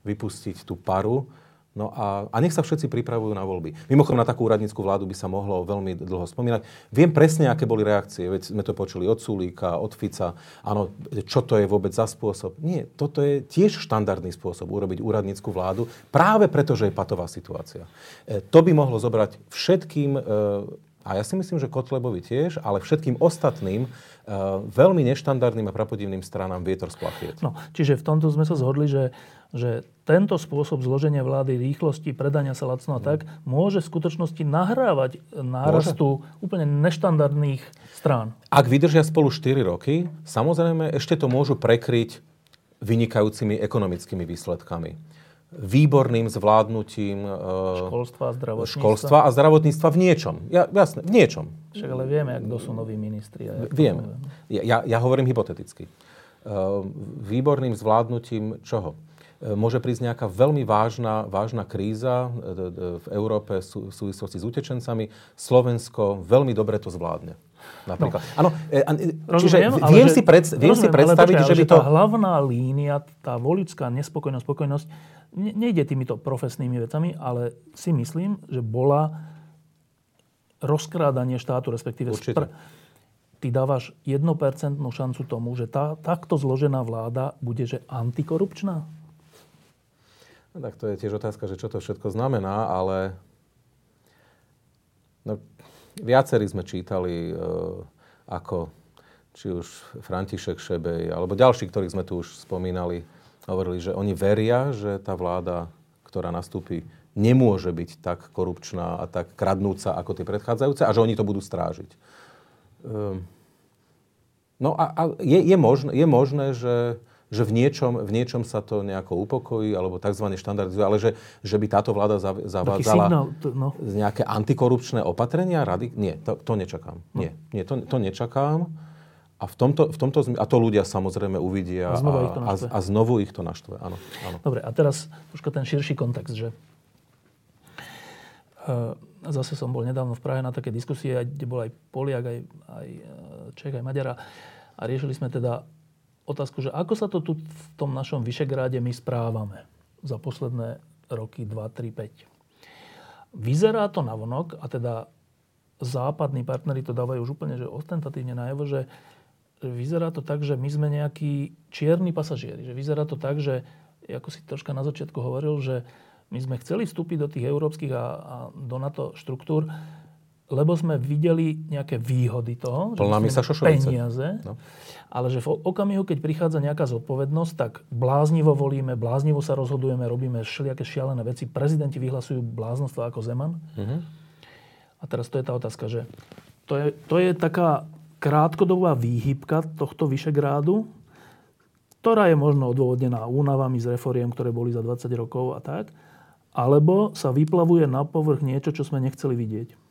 vypustiť tú paru, No a, a nech sa všetci pripravujú na voľby. Mimochodom, na takú úradnícku vládu by sa mohlo veľmi dlho spomínať. Viem presne, aké boli reakcie. Veď sme to počuli od Sulíka, od Fica. Áno, čo to je vôbec za spôsob? Nie, toto je tiež štandardný spôsob urobiť úradnícku vládu, práve preto, že je patová situácia. E, to by mohlo zobrať všetkým, e, a ja si myslím, že Kotlebovi tiež, ale všetkým ostatným e, veľmi neštandardným a prapodivným stranám vietor splachiet. No, čiže v tomto sme sa zhodli, že že tento spôsob zloženia vlády, rýchlosti, predania sa lacno a tak, môže v skutočnosti nahrávať nárastu môže. úplne neštandardných strán. Ak vydržia spolu 4 roky, samozrejme ešte to môžu prekryť vynikajúcimi ekonomickými výsledkami. Výborným zvládnutím e, školstva a zdravotníctva. Školstva a zdravotníctva v niečom. Ja, jasne, v niečom. Však ale vieme, kto sú noví ministri. Viem. Ja, ja hovorím hypoteticky. Uh, výborným zvládnutím čoho? E, môže prísť nejaká veľmi vážna, vážna kríza e, v Európe v súvislosti s utečencami. Slovensko veľmi dobre to zvládne. Napríklad. No. Áno, e, čiže rozumiem, viem, si, pred, viem rozumiem, si predstaviť, počkaj, že by to... Tá hlavná línia, tá voličská nespokojnosť, spokojnosť, ne, nejde týmito profesnými vecami, ale si myslím, že bola rozkrádanie štátu, respektíve... Určite. Spr- ty dávaš 1% šancu tomu, že tá, takto zložená vláda bude že antikorupčná? No, tak to je tiež otázka, že čo to všetko znamená, ale no, viacerí sme čítali, e, ako či už František Šebej, alebo ďalší, ktorých sme tu už spomínali, hovorili, že oni veria, že tá vláda, ktorá nastúpi, nemôže byť tak korupčná a tak kradnúca ako tie predchádzajúce a že oni to budú strážiť. Ehm, no a, a je, je, možné, je možné, že že v niečom, v niečom sa to nejako upokojí, alebo tzv. štandardizuje, ale že, že by táto vláda zavádzala signál, to, no. nejaké antikorupčné opatrenia? Rady? Nie, to, to nečakám. No. Nie, nie to, to nečakám. A, v tomto, v tomto, a to ľudia samozrejme uvidia a, znova a, a, a znovu ich to naštve. Áno, áno. Dobre, a teraz troška ten širší kontext, že uh, zase som bol nedávno v Prahe na také diskusie, kde bol aj Poliak, aj, aj e, Čech, aj Maďara. A riešili sme teda otázku, že ako sa to tu v tom našom Vyšegráde my správame za posledné roky 2, 3, 5. Vyzerá to navonok, a teda západní partnery to dávajú už úplne že ostentatívne najavo, že vyzerá to tak, že my sme nejakí čierni pasažieri. Že vyzerá to tak, že, ako si troška na začiatku hovoril, že my sme chceli vstúpiť do tých európskych a, a do NATO štruktúr, lebo sme videli nejaké výhody toho, že sa peniaze, no. ale že v okamihu, keď prichádza nejaká zodpovednosť, tak bláznivo volíme, bláznivo sa rozhodujeme, robíme všelijaké šialené veci. Prezidenti vyhlasujú bláznostva ako Zeman. Mm-hmm. A teraz to je tá otázka, že to je, to je taká krátkodobá výhybka tohto Vyšegrádu, ktorá je možno odôvodnená únavami z reforiem, ktoré boli za 20 rokov a tak, alebo sa vyplavuje na povrch niečo, čo sme nechceli vidieť.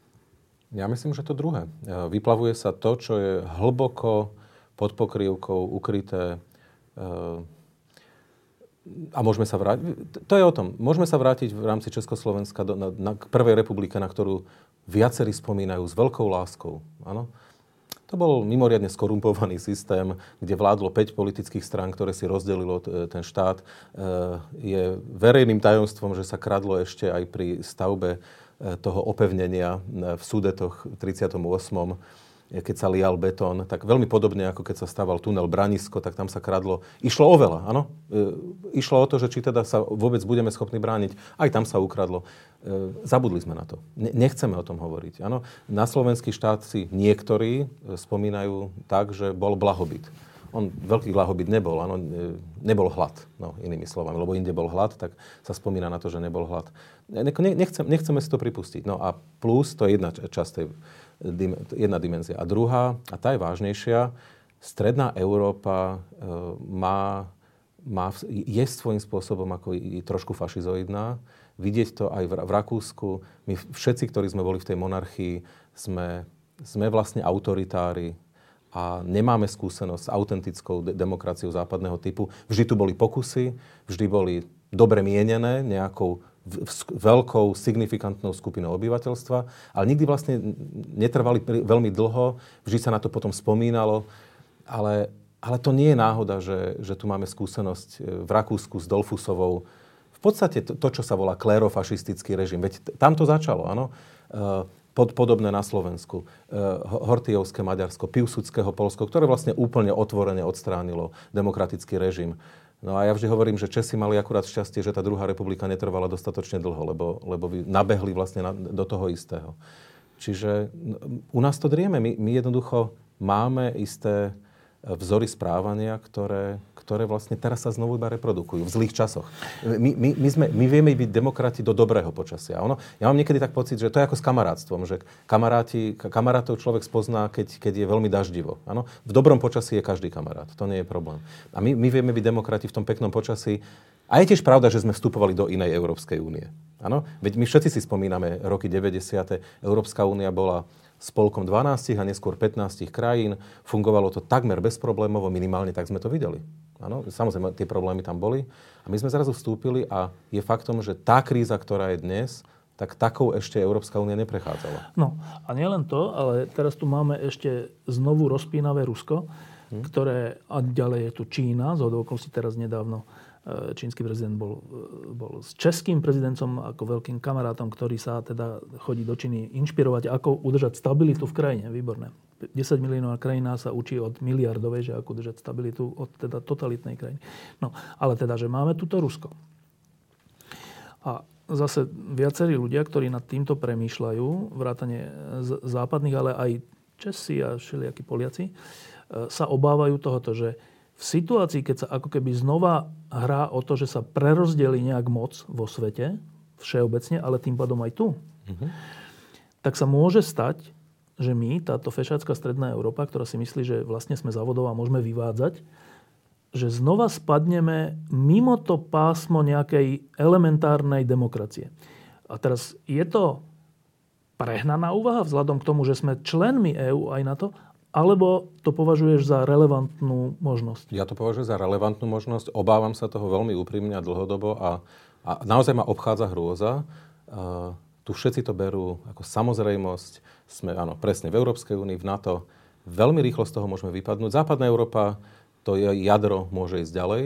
Ja myslím, že to druhé. E, vyplavuje sa to, čo je hlboko pod pokrývkou ukryté e, a môžeme sa vrátiť, to je o tom, môžeme sa vrátiť v rámci Československa do, na, na, k prvej republike, na ktorú viacerí spomínajú s veľkou láskou. Áno? To bol mimoriadne skorumpovaný systém, kde vládlo 5 politických strán, ktoré si rozdelilo ten štát. E, je verejným tajomstvom, že sa kradlo ešte aj pri stavbe E, toho opevnenia e, v súdetoch v 38 e, keď sa lial betón, tak veľmi podobne ako keď sa stával tunel Branisko, tak tam sa kradlo. Išlo o veľa, áno. E, išlo o to, že či teda sa vôbec budeme schopní brániť. Aj tam sa ukradlo. E, zabudli sme na to. Ne, nechceme o tom hovoriť, áno. Na slovenský štát si niektorí spomínajú tak, že bol blahobyt. On veľký blahobyt nebol, áno, nebol hlad, no, inými slovami, lebo inde bol hlad, tak sa spomína na to, že nebol hlad. Nechcem, nechceme si to pripustiť. No a plus, to je jedna časť tej, jedna dimenzia. A druhá, a tá je vážnejšia, stredná Európa e, má, má, je svojím spôsobom ako i, trošku fašizoidná. Vidieť to aj v, v Rakúsku. My všetci, ktorí sme boli v tej monarchii, sme, sme vlastne autoritári, a nemáme skúsenosť s autentickou de- demokraciou západného typu. Vždy tu boli pokusy, vždy boli dobre mienené nejakou veľkou, signifikantnou skupinou obyvateľstva, ale nikdy vlastne netrvali veľmi dlho, vždy sa na to potom spomínalo, ale, ale to nie je náhoda, že, že tu máme skúsenosť e, v Rakúsku s Dolfusovou, v podstate to, to čo sa volá klérofašistický režim. Veď tam to začalo, áno. E, pod, podobné na Slovensku. E, Hortijovské Maďarsko, Piłsudského Polsko, ktoré vlastne úplne otvorene odstránilo demokratický režim. No a ja vždy hovorím, že Česi mali akurát šťastie, že tá druhá republika netrvala dostatočne dlho, lebo, lebo nabehli vlastne na, do toho istého. Čiže u nás to drieme. My, my jednoducho máme isté vzory správania, ktoré, ktoré vlastne teraz sa znovu iba reprodukujú v zlých časoch. My, my, my, sme, my vieme byť demokrati do dobrého počasia. Ono, ja mám niekedy tak pocit, že to je ako s kamarátstvom, že kamaráti, kamarátov človek spozná, keď, keď je veľmi daždivo. Ano? V dobrom počasí je každý kamarát, to nie je problém. A my, my vieme byť demokrati v tom peknom počasí. A je tiež pravda, že sme vstupovali do inej Európskej únie. Áno? Veď my všetci si spomíname roky 90. Európska únia bola spolkom 12 a neskôr 15 krajín. Fungovalo to takmer bezproblémovo, minimálne tak sme to videli. Áno, samozrejme, tie problémy tam boli. A my sme zrazu vstúpili a je faktom, že tá kríza, ktorá je dnes, tak takou ešte Európska únia neprechádzala. No a nielen to, ale teraz tu máme ešte znovu rozpínavé Rusko, hm. ktoré, a ďalej je tu Čína, z okolností teraz nedávno čínsky prezident bol, e, bol s českým prezidentom ako veľkým kamarátom, ktorý sa teda chodí do Číny inšpirovať, ako udržať stabilitu v krajine. Výborné. 10 miliónová krajina sa učí od miliardovej, že ako udržať stabilitu od teda totalitnej krajiny. No, ale teda, že máme tuto Rusko. A zase viacerí ľudia, ktorí nad týmto premýšľajú, vrátane západných, ale aj Česi a všelijakí Poliaci, e, sa obávajú tohoto, že v situácii, keď sa ako keby znova hrá o to, že sa prerozdeli nejak moc vo svete, všeobecne, ale tým pádom aj tu, mm-hmm. tak sa môže stať, že my, táto fešácká stredná Európa, ktorá si myslí, že vlastne sme závodov a môžeme vyvádzať, že znova spadneme mimo to pásmo nejakej elementárnej demokracie. A teraz je to prehnaná úvaha vzhľadom k tomu, že sme členmi EÚ aj na to, alebo to považuješ za relevantnú možnosť? Ja to považujem za relevantnú možnosť. Obávam sa toho veľmi úprimne a dlhodobo a, a naozaj ma obchádza hrôza. Uh, tu všetci to berú ako samozrejmosť. Sme, áno, presne v Európskej únii, v NATO. Veľmi rýchlo z toho môžeme vypadnúť. Západná Európa, to jadro môže ísť ďalej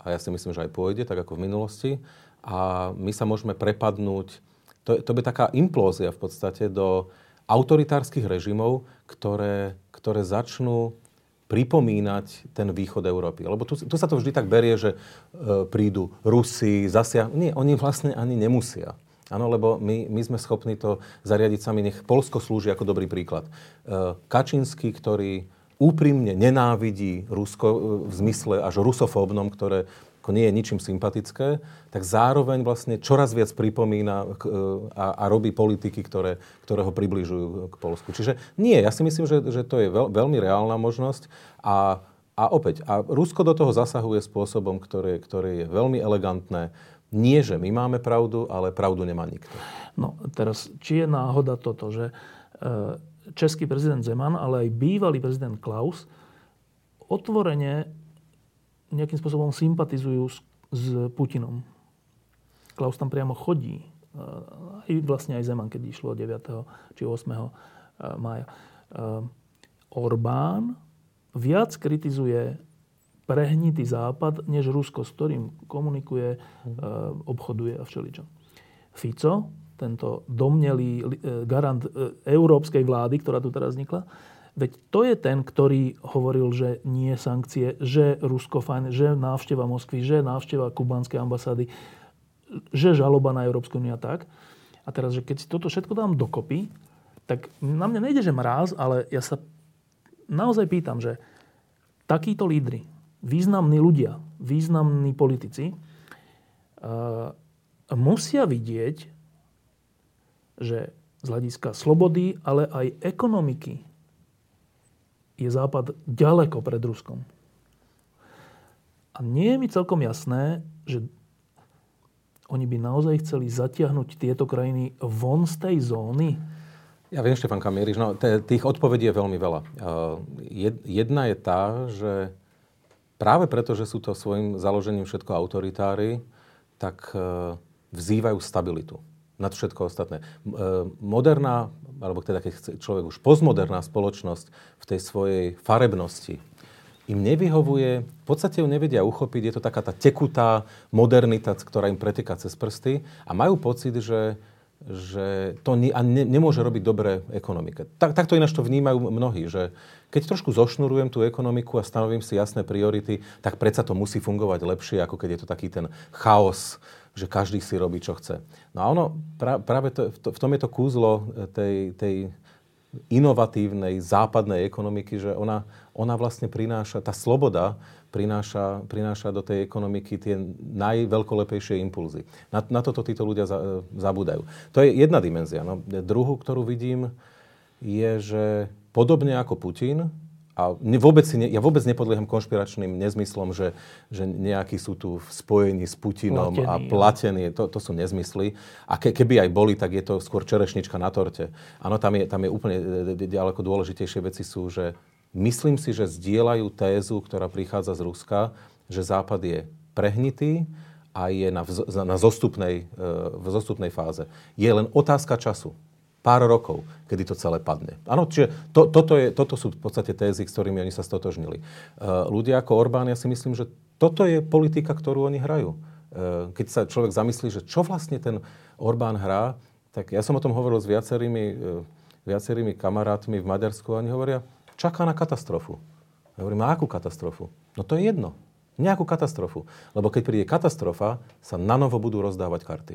a ja si myslím, že aj pôjde, tak ako v minulosti. A my sa môžeme prepadnúť, to, to by taká implózia v podstate do, autoritárskych režimov, ktoré, ktoré začnú pripomínať ten východ Európy. Lebo tu, tu sa to vždy tak berie, že e, prídu Rusi, zasia... Nie, oni vlastne ani nemusia. Áno, lebo my, my sme schopní to zariadiť sami. Nech Polsko slúži ako dobrý príklad. E, Kačínsky, ktorý úprimne nenávidí Rusko e, v zmysle až rusofóbnom, ktoré ako nie je ničím sympatické, tak zároveň vlastne čoraz viac pripomína e, a, a robí politiky, ktoré, ktoré ho približujú k Polsku. Čiže nie, ja si myslím, že, že to je veľ, veľmi reálna možnosť a, a opäť, a Rusko do toho zasahuje spôsobom, ktoré, ktoré je veľmi elegantné. Nie, že my máme pravdu, ale pravdu nemá nikto. No teraz, či je náhoda toto, že e, český prezident Zeman, ale aj bývalý prezident Klaus otvorene nejakým spôsobom sympatizujú s, s Putinom. Klaus tam priamo chodí. Aj vlastne aj Zeman, keď išlo 9. či 8. E, mája. E, Orbán viac kritizuje prehnitý západ, než Rusko, s ktorým komunikuje, e, obchoduje a všeličo. Fico, tento domnelý garant európskej vlády, ktorá tu teraz vznikla, Veď to je ten, ktorý hovoril, že nie sankcie, že Rusko fajn, že návšteva Moskvy, že návšteva kubanskej ambasády, že žaloba na Európsku úniu a tak. A teraz, že keď si toto všetko dám dokopy, tak na mňa nejde, že mráz, ale ja sa naozaj pýtam, že takíto lídry, významní ľudia, významní politici, uh, musia vidieť, že z hľadiska slobody, ale aj ekonomiky je Západ ďaleko pred Ruskom. A nie je mi celkom jasné, že oni by naozaj chceli zatiahnuť tieto krajiny von z tej zóny? Ja viem, Štefan Kamieríš, no, tých odpovedí je veľmi veľa. Jedna je tá, že práve preto, že sú to svojim založením všetko autoritári, tak e, vzývajú stabilitu nad všetko ostatné. E, moderná, alebo teda keď chce človek už postmoderná spoločnosť v tej svojej farebnosti, im nevyhovuje, v podstate ju nevedia uchopiť, je to taká tá tekutá modernita, ktorá im preteká cez prsty a majú pocit, že, že to ne, a ne, nemôže robiť dobré ekonomike. Tak, takto ináč to vnímajú mnohí, že keď trošku zošnurujem tú ekonomiku a stanovím si jasné priority, tak predsa to musí fungovať lepšie, ako keď je to taký ten chaos, že každý si robí, čo chce. No a ono, pra, práve to, v tom je to kúzlo tej, tej inovatívnej západnej ekonomiky, že ona, ona vlastne prináša, tá sloboda prináša, prináša do tej ekonomiky tie najveľkolepejšie impulzy. Na, na toto títo ľudia za, zabúdajú. To je jedna dimenzia. No, druhú, ktorú vidím, je, že podobne ako Putin, a vôbec si ne, ja vôbec nepodlieham konšpiračným nezmyslom, že, že nejakí sú tu v spojení s Putinom platení, a platení. To, to sú nezmysly. A ke, keby aj boli, tak je to skôr čerešnička na torte. Áno, tam je, tam je úplne e, e, ďaleko dôležitejšie veci sú, že myslím si, že zdieľajú tézu, ktorá prichádza z Ruska, že Západ je prehnitý a je na, na zostupnej, e, v zostupnej fáze. Je len otázka času pár rokov, kedy to celé padne. Áno, čiže to, toto, je, toto sú v podstate tézy, s ktorými oni sa stotožnili. Uh, ľudia ako Orbán, ja si myslím, že toto je politika, ktorú oni hrajú. Uh, keď sa človek zamyslí, že čo vlastne ten Orbán hrá, tak ja som o tom hovoril s viacerými, uh, viacerými kamarátmi v Maďarsku a oni hovoria, čaká na katastrofu. Ja hovorím, a akú katastrofu? No to je jedno. Nejakú katastrofu. Lebo keď príde katastrofa, sa na novo budú rozdávať karty.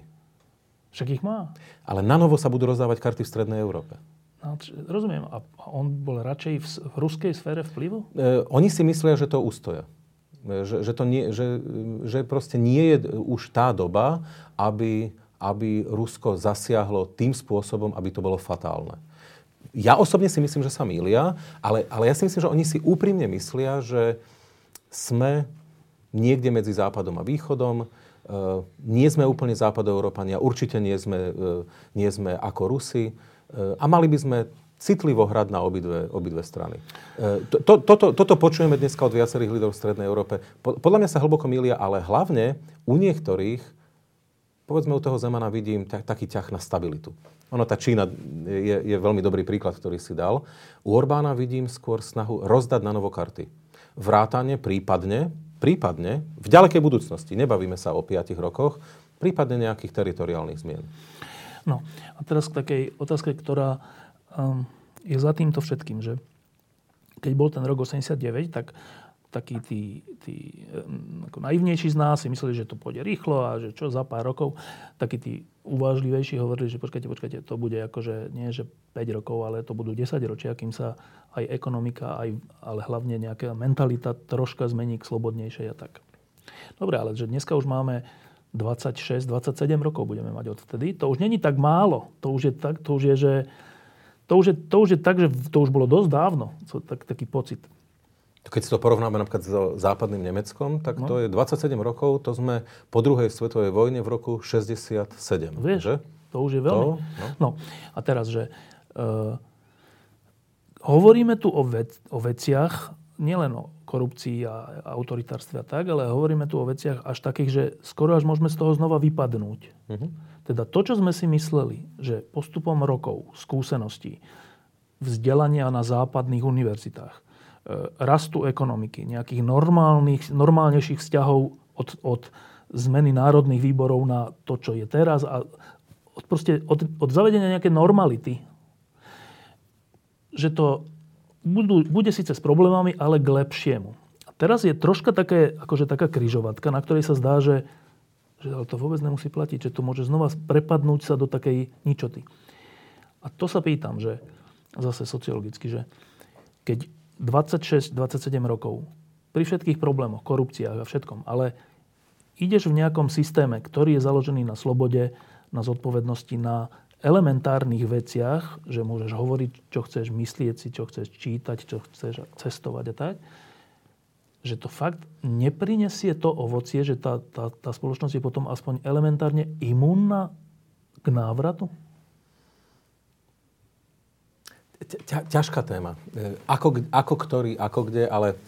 Však ich má. Ale na novo sa budú rozdávať karty v Strednej Európe. No, rozumiem. A on bol radšej v, v ruskej sfére vplyvu? E, oni si myslia, že to ustoja. E, že, že, to nie, že, že proste nie je už tá doba, aby, aby Rusko zasiahlo tým spôsobom, aby to bolo fatálne. Ja osobne si myslím, že sa mýlia, ale, ale ja si myslím, že oni si úprimne myslia, že sme niekde medzi Západom a Východom, nie sme úplne západoeurópania, určite nie sme, uh, nie sme ako Rusi uh, a mali by sme citlivo hrať na obidve, obidve strany. To, to, toto, toto počujeme dneska od viacerých lídrov v Strednej Európe. Podľa mňa sa hlboko milia, ale hlavne u niektorých, povedzme u toho Zemana vidím tak, taký ťah na stabilitu. Ono, tá Čína je, je veľmi dobrý príklad, ktorý si dal. U Orbána vidím skôr snahu rozdať na novo karty. Vrátane prípadne prípadne v ďalekej budúcnosti, nebavíme sa o 5 rokoch, prípadne nejakých teritoriálnych zmien. No a teraz k takej otázke, ktorá um, je za týmto všetkým, že keď bol ten rok 89, tak takí tí, tí ako naivnejší z nás si mysleli, že to pôjde rýchlo a že čo za pár rokov. Takí tí uvážlivejší hovorili, že počkajte, počkajte, to bude akože nie, že 5 rokov, ale to budú 10 ročia, kým sa aj ekonomika, aj, ale hlavne nejaká mentalita troška zmení k slobodnejšej a tak. Dobre, ale že dneska už máme 26, 27 rokov budeme mať odtedy. To už není tak málo. To už je tak, to už je, že to už je, to už je tak, že to už bolo dosť dávno. Tak, taký pocit. Keď si to porovnáme napríklad so západným Nemeckom, tak no. to je 27 rokov, to sme po druhej svetovej vojne v roku 67. Vieš, že? to už je veľmi. To, no. no a teraz, že uh, hovoríme tu o, vec, o veciach, nielen o korupcii a autoritárstve a tak, ale hovoríme tu o veciach až takých, že skoro až môžeme z toho znova vypadnúť. Uh-huh. Teda to, čo sme si mysleli, že postupom rokov, skúseností, vzdelania na západných univerzitách, rastu ekonomiky, nejakých normálnych, normálnejších vzťahov od, od zmeny národných výborov na to, čo je teraz a od, proste, od, od zavedenia nejaké normality, že to budú, bude síce s problémami, ale k lepšiemu. A teraz je troška také, akože taká kryžovatka, na ktorej sa zdá, že, že ale to vôbec nemusí platiť, že to môže znova prepadnúť sa do takej ničoty. A to sa pýtam, že zase sociologicky, že keď 26-27 rokov Pri všetkých problémoch, korupciách a všetkom. Ale ideš v nejakom systéme, ktorý je založený na slobode, na zodpovednosti, na elementárnych veciach, že môžeš hovoriť, čo chceš, myslieť si, čo chceš čítať, čo chceš cestovať a tak, že to fakt neprinesie to ovocie, že tá, tá, tá spoločnosť je potom aspoň elementárne imúnna k návratu? Ťažká téma. E, ako, ako ktorý, ako kde, ale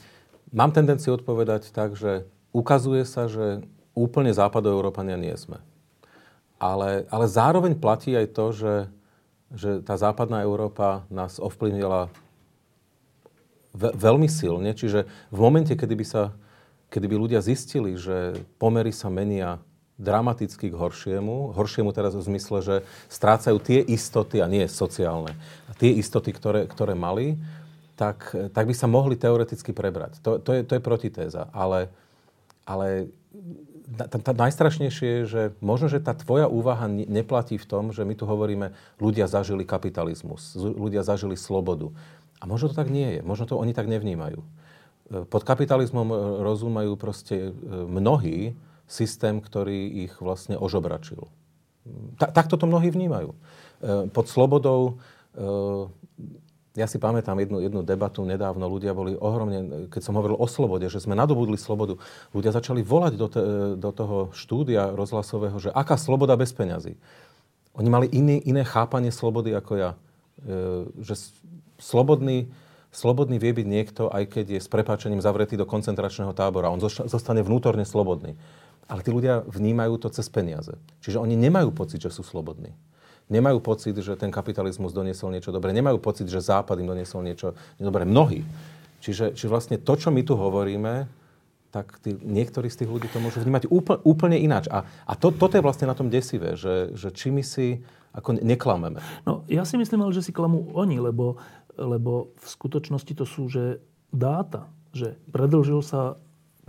mám tendenciu odpovedať tak, že ukazuje sa, že úplne západoeurópania nie sme. Ale, ale zároveň platí aj to, že, že tá západná Európa nás ovplyvnila ve, veľmi silne. Čiže v momente, kedy by, sa, kedy by ľudia zistili, že pomery sa menia dramaticky k horšiemu. Horšiemu teraz v zmysle, že strácajú tie istoty, a nie sociálne, a tie istoty, ktoré, ktoré mali, tak, tak by sa mohli teoreticky prebrať. To, to, je, to je protitéza. Ale, ale tá, tá najstrašnejšie je, že možno, že tá tvoja úvaha neplatí v tom, že my tu hovoríme, ľudia zažili kapitalizmus, ľudia zažili slobodu. A možno to tak nie je. Možno to oni tak nevnímajú. Pod kapitalizmom rozumajú proste e, mnohí, systém, ktorý ich vlastne ožobračil. Ta, takto to mnohí vnímajú. E, pod slobodou, e, ja si pamätám jednu, jednu debatu nedávno, ľudia boli ohromne, keď som hovoril o slobode, že sme nadobudli slobodu, ľudia začali volať do, te, do toho štúdia rozhlasového, že aká sloboda bez peňazí. Oni mali iný, iné chápanie slobody ako ja. E, že slobodný, slobodný vie byť niekto, aj keď je s prepáčením zavretý do koncentračného tábora. On zostane vnútorne slobodný. Ale tí ľudia vnímajú to cez peniaze. Čiže oni nemajú pocit, že sú slobodní. Nemajú pocit, že ten kapitalizmus doniesol niečo dobré. Nemajú pocit, že Západ im doniesol niečo dobré. Mnohí. Čiže, čiže vlastne to, čo my tu hovoríme, tak tí, niektorí z tých ľudí to môžu vnímať úplne, úplne ináč. A, a to, toto je vlastne na tom desivé, že, že či my si ako neklameme. No, ja si myslím, ale že si klamú oni, lebo, lebo v skutočnosti to sú, že dáta, že predlžil sa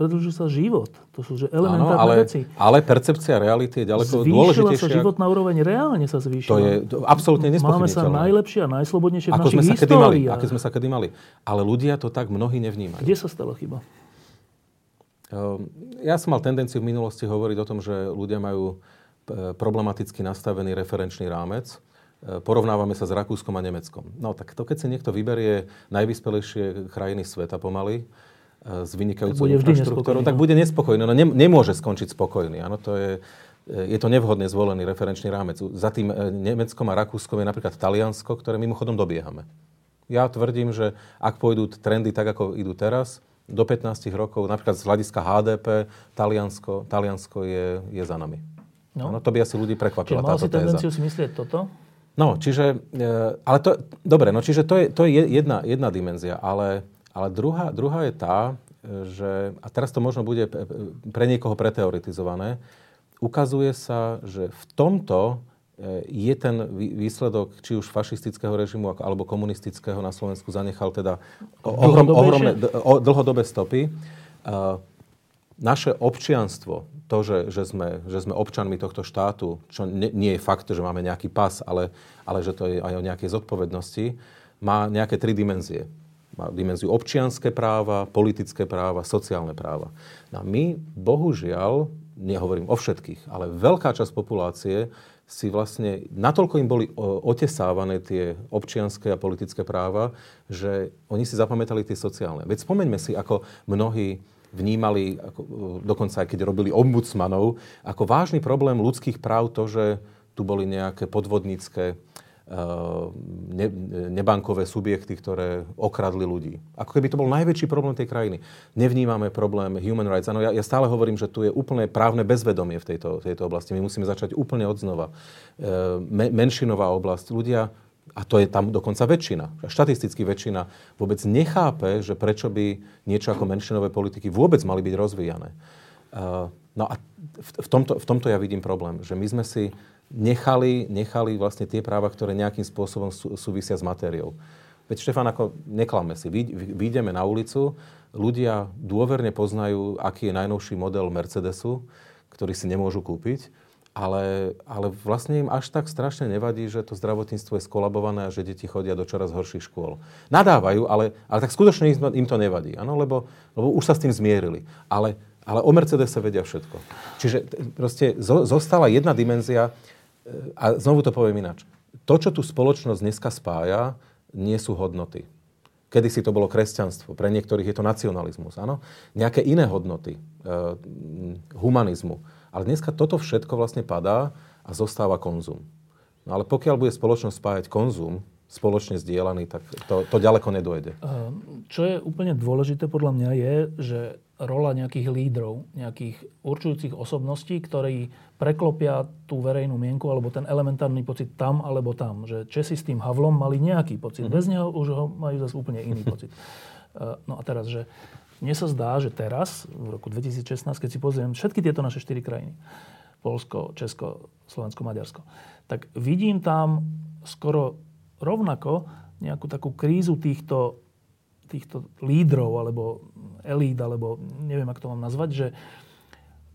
predlžil sa život. To sú že elementárne Áno, ale, veci. Ale percepcia reality je ďaleko Zvýšila dôležitejšia. sa životná úroveň, reálne sa zvýšila. To je to absolútne Máme sa najlepšie a najslobodnejšie v ako našich sme sa kedy mali, Aké sme sa kedy mali. Ale ľudia to tak mnohí nevnímajú. Kde sa stala chyba? Ehm, ja som mal tendenciu v minulosti hovoriť o tom, že ľudia majú e, problematicky nastavený referenčný rámec. E, porovnávame sa s Rakúskom a Nemeckom. No tak to, keď si niekto vyberie najvyspelejšie krajiny sveta pomaly, s vynikajúcou infraštruktúrou, tak bude nespokojný. No ne, nemôže skončiť spokojný. Áno, to je, je to nevhodne zvolený referenčný rámec. Za tým e, Nemeckom a Rakúskom je napríklad Taliansko, ktoré mimochodom dobiehame. Ja tvrdím, že ak pôjdu trendy tak, ako idú teraz, do 15 rokov, napríklad z hľadiska HDP, Taliansko, Taliansko je, je za nami. No. Ano, to by asi ľudí prekvapila táto si tendenciu si myslieť toto? No, čiže, e, ale to, dobre, no čiže to je, to je jedna, jedna dimenzia, ale ale druhá, druhá je tá, že, a teraz to možno bude pre niekoho preteoretizované, ukazuje sa, že v tomto e, je ten výsledok či už fašistického režimu alebo komunistického na Slovensku zanechal teda ohrom, ohromné dlhodobé stopy. Naše občianstvo, to, že, že, sme, že sme občanmi tohto štátu, čo nie, nie je fakt, že máme nejaký pas, ale, ale že to je aj o nejakej zodpovednosti, má nejaké tri dimenzie má dimenziu občianské práva, politické práva, sociálne práva. No a my, bohužiaľ, nehovorím o všetkých, ale veľká časť populácie si vlastne, natoľko im boli otesávané tie občianské a politické práva, že oni si zapamätali tie sociálne. Veď spomeňme si, ako mnohí vnímali, ako, dokonca aj keď robili ombudsmanov, ako vážny problém ľudských práv to, že tu boli nejaké podvodnícke ne, nebankové subjekty, ktoré okradli ľudí. Ako keby to bol najväčší problém tej krajiny. Nevnímame problém human rights. Ano, ja, ja stále hovorím, že tu je úplne právne bezvedomie v tejto, tejto oblasti. My musíme začať úplne od znova. E, me, menšinová oblasť. Ľudia, a to je tam dokonca väčšina, štatisticky väčšina, vôbec nechápe, že prečo by niečo ako menšinové politiky vôbec mali byť rozvíjane. E, no a v, tomto, v tomto ja vidím problém, že my sme si nechali, nechali vlastne tie práva, ktoré nejakým spôsobom sú, súvisia s matériou. Veď Štefan, ako neklame si, vyjdeme na ulicu, ľudia dôverne poznajú, aký je najnovší model Mercedesu, ktorý si nemôžu kúpiť ale, ale vlastne im až tak strašne nevadí, že to zdravotníctvo je skolabované a že deti chodia do čoraz horších škôl. Nadávajú, ale, ale tak skutočne im to nevadí, ano? Lebo, lebo už sa s tým zmierili. Ale, ale o Mercedese vedia všetko. Čiže proste zostala jedna dimenzia, a znovu to poviem ináč. To, čo tu spoločnosť dneska spája, nie sú hodnoty. Kedy si to bolo kresťanstvo, pre niektorých je to nacionalizmus, áno? Nejaké iné hodnoty, e, humanizmu ale dneska toto všetko vlastne padá a zostáva konzum. No ale pokiaľ bude spoločnosť spájať konzum, spoločne zdieľaný, tak to, to ďaleko nedojde. Čo je úplne dôležité podľa mňa je, že rola nejakých lídrov, nejakých určujúcich osobností, ktorí preklopia tú verejnú mienku alebo ten elementárny pocit tam alebo tam. Že Česi s tým Havlom mali nejaký pocit. Mm-hmm. Bez neho už ho majú zase úplne iný pocit. (laughs) No a teraz, že mne sa zdá, že teraz, v roku 2016, keď si pozriem všetky tieto naše štyri krajiny, Polsko, Česko, Slovensko, Maďarsko, tak vidím tam skoro rovnako nejakú takú krízu týchto, týchto lídrov, alebo elít, alebo neviem, ako to mám nazvať, že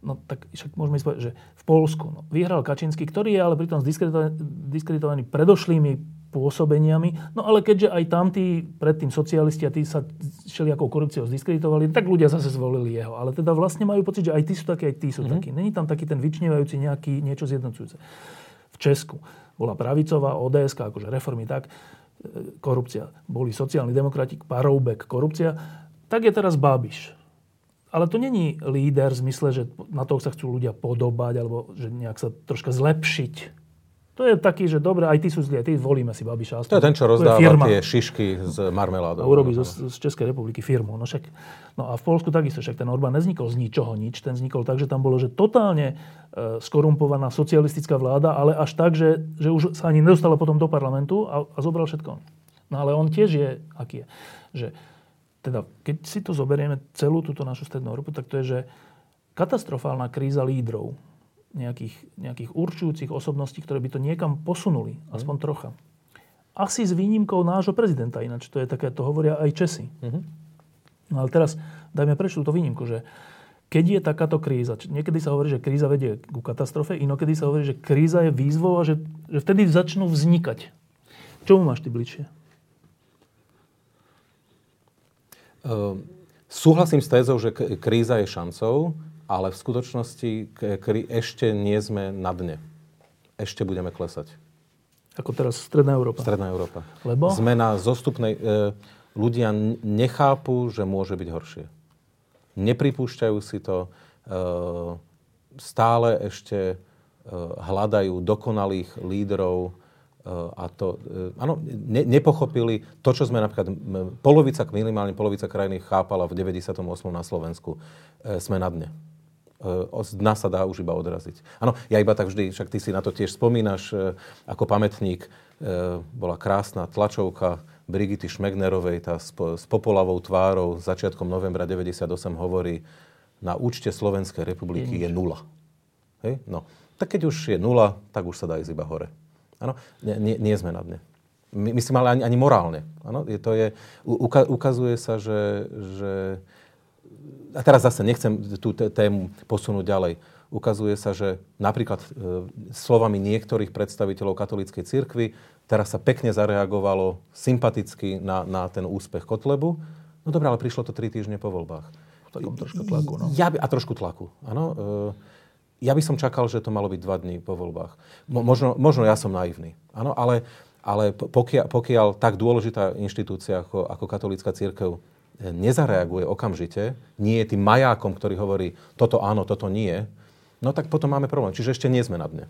no tak však môžeme ísť povedať, že v Polsku no, vyhral Kačínsky, ktorý je ale pritom diskreditovaný, predošlými pôsobeniami. No ale keďže aj tam tí predtým socialisti a tí sa všelijakou korupciou zdiskreditovali, tak ľudia zase zvolili jeho. Ale teda vlastne majú pocit, že aj tí sú takí, aj tí sú mm-hmm. takí. Není tam taký ten vyčnievajúci nejaký niečo zjednocujúce. V Česku bola pravicová ODS, akože reformy tak, korupcia. Boli sociálni demokrati, Paroubek, korupcia. Tak je teraz Babiš. Ale to není líder v zmysle, že na toho sa chcú ľudia podobať alebo že nejak sa troška zlepšiť to je taký, že dobre, aj ty sú zlí, aj ty volíme si Babiša. To je ten, čo rozdáva tie šišky z marmeládou. A urobí z, z Českej republiky firmu. No, však, no a v Polsku takisto, však ten Orbán neznikol z ničoho nič. Ten vznikol tak, že tam bolo, že totálne e, skorumpovaná socialistická vláda, ale až tak, že, že už sa ani nedostala potom do parlamentu a, a zobral všetko. No ale on tiež je, aký je. Že, teda, keď si to zoberieme celú túto našu strednú Európu, tak to je, že katastrofálna kríza lídrov nejakých, nejakých určujúcich osobností, ktoré by to niekam posunuli, mm. aspoň trocha. Asi s výnimkou nášho prezidenta, ináč to je také, to hovoria aj Česi. Mm-hmm. No ale teraz dajme preč túto výnimku, že keď je takáto kríza, niekedy sa hovorí, že kríza vedie ku katastrofe, inokedy sa hovorí, že kríza je výzvou a že, že vtedy začnú vznikať. Čomu máš ty bližšie? Uh, súhlasím s tézou, že kríza je šancou ale v skutočnosti ešte nie sme na dne. Ešte budeme klesať. Ako teraz Stredná Európa. Stredná Európa. Lebo? Sme na zostupnej... E, ľudia nechápu, že môže byť horšie. Nepripúšťajú si to. E, stále ešte e, hľadajú dokonalých lídrov, a to, áno, ne, nepochopili to, čo sme napríklad, polovica, minimálne polovica krajiny chápala v 98. na Slovensku. Sme na dne. E, z dna sa dá už iba odraziť. Áno, ja iba tak vždy, však ty si na to tiež spomínaš, e, ako pamätník, e, bola krásna tlačovka Brigity Šmegnerovej, tá s, s popolavou tvárou začiatkom novembra 98 hovorí, na účte Slovenskej republiky je, je nula. Hej? No. Tak keď už je nula, tak už sa dá ísť iba hore. Áno, nie, nie, nie sme na dne. My, myslím, ale ani, ani morálne. Áno, je, to je, uka, ukazuje sa, že, že a teraz zase nechcem tú tému posunúť ďalej. Ukazuje sa, že napríklad e, slovami niektorých predstaviteľov katolíckej cirkvi teraz sa pekne zareagovalo sympaticky na, na ten úspech Kotlebu. No dobré, ale prišlo to tri týždne po voľbách. Takom trošku tlaku, no. Ja by, a trošku tlaku, áno. E, ja by som čakal, že to malo byť dva dní po voľbách. Mo, možno, možno ja som naivný, áno, ale, ale pokiaľ, pokiaľ tak dôležitá inštitúcia ako, ako katolícka církev nezareaguje okamžite, nie je tým majákom, ktorý hovorí toto áno, toto nie, no tak potom máme problém. Čiže ešte nie sme na dne.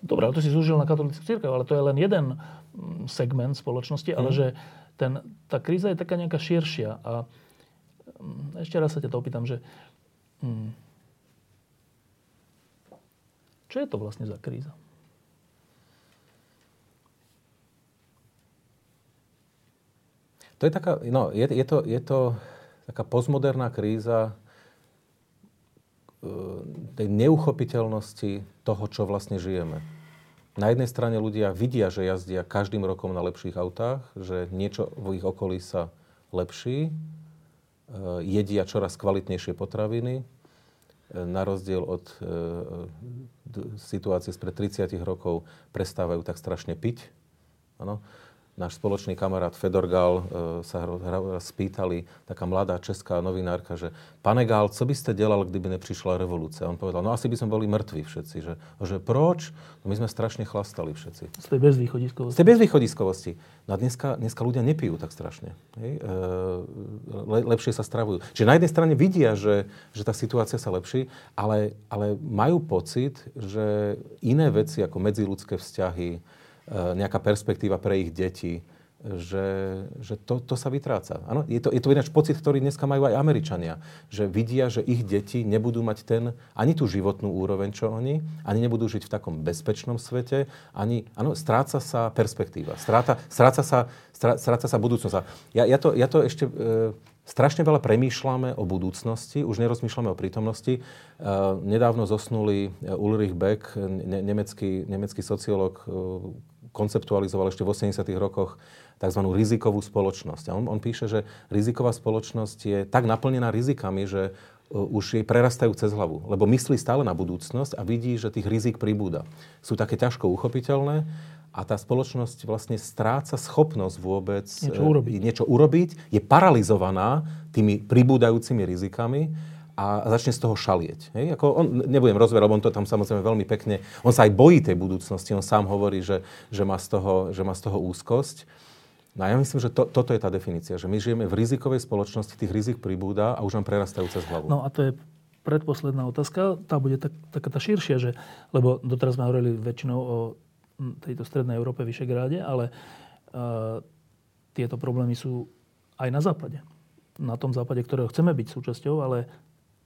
Dobre, ale to si zúžil na katolícku církev, ale to je len jeden mm, segment spoločnosti, mm. ale mhm. že ten, tá kríza je taká nejaká širšia. A mm, ešte raz sa ťa to opýtam, že hmm, čo je to vlastne za kríza? To je taká, no, je, je, to, je to taká postmoderná kríza e, tej neuchopiteľnosti toho, čo vlastne žijeme. Na jednej strane ľudia vidia, že jazdia každým rokom na lepších autách, že niečo v ich okolí sa lepší, e, jedia čoraz kvalitnejšie potraviny, na rozdiel od e, situácie spred 30 rokov prestávajú tak strašne piť. Ano náš spoločný kamarát Fedor Gál e, sa spýtali, taká mladá česká novinárka, že pane Gál, co byste delal, kdyby neprišla revolúcia? On povedal, no asi by sme boli mŕtvi všetci. Že, že proč? No my sme strašne chlastali všetci. Z tej bezvýchodiskovosti. Z tej bezvýchodiskovosti. No dneska, dneska ľudia nepijú tak strašne. Hej? E, le, lepšie sa stravujú. Čiže na jednej strane vidia, že, že tá situácia sa lepší, ale, ale majú pocit, že iné veci ako medziludské vzťahy, nejaká perspektíva pre ich deti, že, že to, to sa vytráca. Ano, je, to, je to ináč pocit, ktorý dneska majú aj Američania. Že vidia, že ich deti nebudú mať ten, ani tú životnú úroveň, čo oni, ani nebudú žiť v takom bezpečnom svete, ani, ano, stráca sa perspektíva, stráca, stráca, sa, stráca sa budúcnosť. Ja, ja, to, ja to ešte... E, Strašne veľa premýšľame o budúcnosti, už nerozmýšľame o prítomnosti. Uh, nedávno zosnuli Ulrich Beck, ne- nemecký, nemecký sociológ, uh, konceptualizoval ešte v 80. rokoch tzv. rizikovú spoločnosť. A on, on píše, že riziková spoločnosť je tak naplnená rizikami, že e, už jej prerastajú cez hlavu. Lebo myslí stále na budúcnosť a vidí, že tých rizik pribúda. Sú také ťažko uchopiteľné a tá spoločnosť vlastne stráca schopnosť vôbec niečo urobiť. niečo urobiť. Je paralizovaná tými pribúdajúcimi rizikami a začne z toho šalieť. Hej? Ako on, nebudem rozverať, lebo on to tam samozrejme veľmi pekne, on sa aj bojí tej budúcnosti, on sám hovorí, že, že, má, z toho, že má z toho úzkosť. No a ja myslím, že to, toto je tá definícia, že my žijeme v rizikovej spoločnosti, tých rizik pribúda a už nám prerastajú cez hlavu. No a to je predposledná otázka, tá bude tak, taká tá širšia, že, lebo doteraz sme hovorili väčšinou o tejto strednej Európe, Vyšegráde, ale uh, tieto problémy sú aj na západe. Na tom západe, ktorého chceme byť súčasťou, ale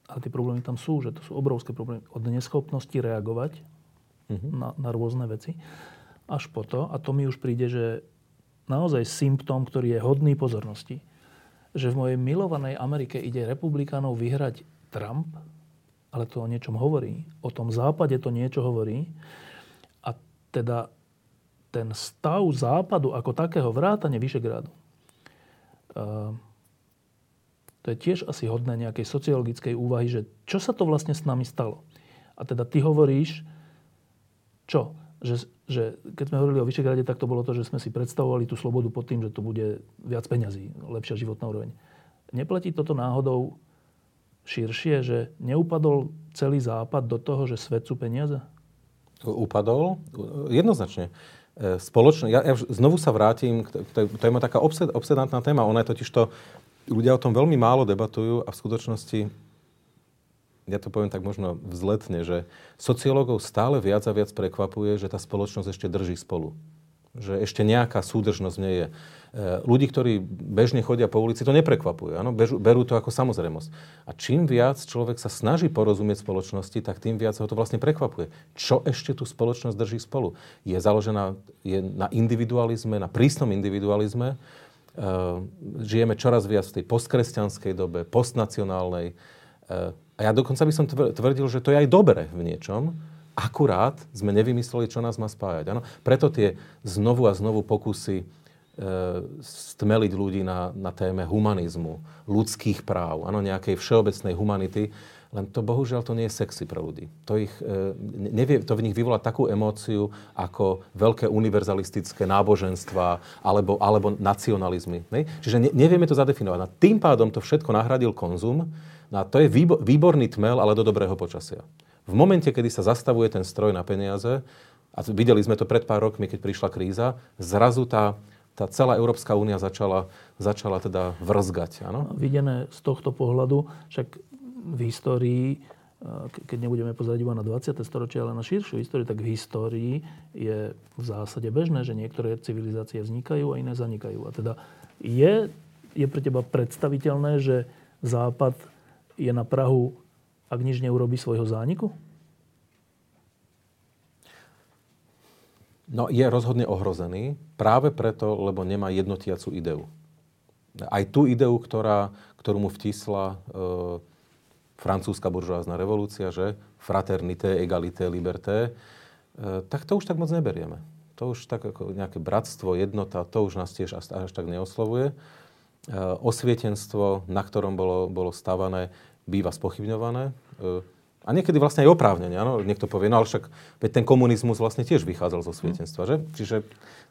ale tie problémy tam sú, že to sú obrovské problémy. Od neschopnosti reagovať uh-huh. na, na rôzne veci až po to, a to mi už príde, že naozaj symptóm, ktorý je hodný pozornosti, že v mojej milovanej Amerike ide republikánov vyhrať Trump, ale to o niečom hovorí. O tom západe to niečo hovorí. A teda ten stav západu ako takého vrátane Vyšegrádu, uh, to je tiež asi hodné nejakej sociologickej úvahy, že čo sa to vlastne s nami stalo. A teda ty hovoríš, čo? Že, že keď sme hovorili o Vyšegrade, tak to bolo to, že sme si predstavovali tú slobodu pod tým, že to bude viac peňazí, lepšia životná úroveň. Neplatí toto náhodou širšie, že neupadol celý západ do toho, že svet sú peniaze? Upadol? Jednoznačne. E, spoločne, ja, ja znovu sa vrátim, to to je taká obsed, obsedantná téma, ona je totiž to ľudia o tom veľmi málo debatujú a v skutočnosti, ja to poviem tak možno vzletne, že sociológov stále viac a viac prekvapuje, že tá spoločnosť ešte drží spolu. Že ešte nejaká súdržnosť nie je. E, ľudí, ktorí bežne chodia po ulici, to neprekvapuje. Áno? berú to ako samozrejmosť. A čím viac človek sa snaží porozumieť spoločnosti, tak tým viac ho to vlastne prekvapuje. Čo ešte tú spoločnosť drží spolu? Je založená je na individualizme, na prísnom individualizme, žijeme čoraz viac v tej postkresťanskej dobe, postnacionálnej. Ehm, a ja dokonca by som tvrdil, že to je aj dobre v niečom, akurát sme nevymysleli, čo nás má spájať. Ano? Preto tie znovu a znovu pokusy e, stmeliť ľudí na, na téme humanizmu, ľudských práv, ano, nejakej všeobecnej humanity, len to bohužiaľ to nie je sexy pre ľudí. To, ich, e, nevie, to v nich vyvolá takú emóciu ako veľké univerzalistické náboženstva alebo, alebo nacionalizmy. Ne? Čiže ne, nevieme to zadefinovať. A tým pádom to všetko nahradil konzum. No a to je výborný tmel, ale do dobrého počasia. V momente, kedy sa zastavuje ten stroj na peniaze, a videli sme to pred pár rokmi, keď prišla kríza, zrazu tá, tá celá Európska únia začala, začala teda vrzgať. Áno? Videné z tohto pohľadu, však v histórii, keď nebudeme pozerať iba na 20. storočie, ale na širšiu históriu, tak v histórii je v zásade bežné, že niektoré civilizácie vznikajú a iné zanikajú. A teda je, je pre teba predstaviteľné, že Západ je na Prahu, ak nič neurobi svojho zániku? No, je rozhodne ohrozený práve preto, lebo nemá jednotiacu ideu. Aj tú ideu, ktorá, ktorú mu vtisla e, francúzska buržoázna revolúcia, že fraternité, egalité, liberté, e, tak to už tak moc neberieme. To už tak ako nejaké bratstvo, jednota, to už nás tiež až, až tak neoslovuje. E, osvietenstvo, na ktorom bolo, bolo stavané, býva spochybňované. E, A niekedy vlastne aj oprávnenie. Áno? Niekto povie, no ale však veď ten komunizmus vlastne tiež vychádzal zo svietenstva, že? Čiže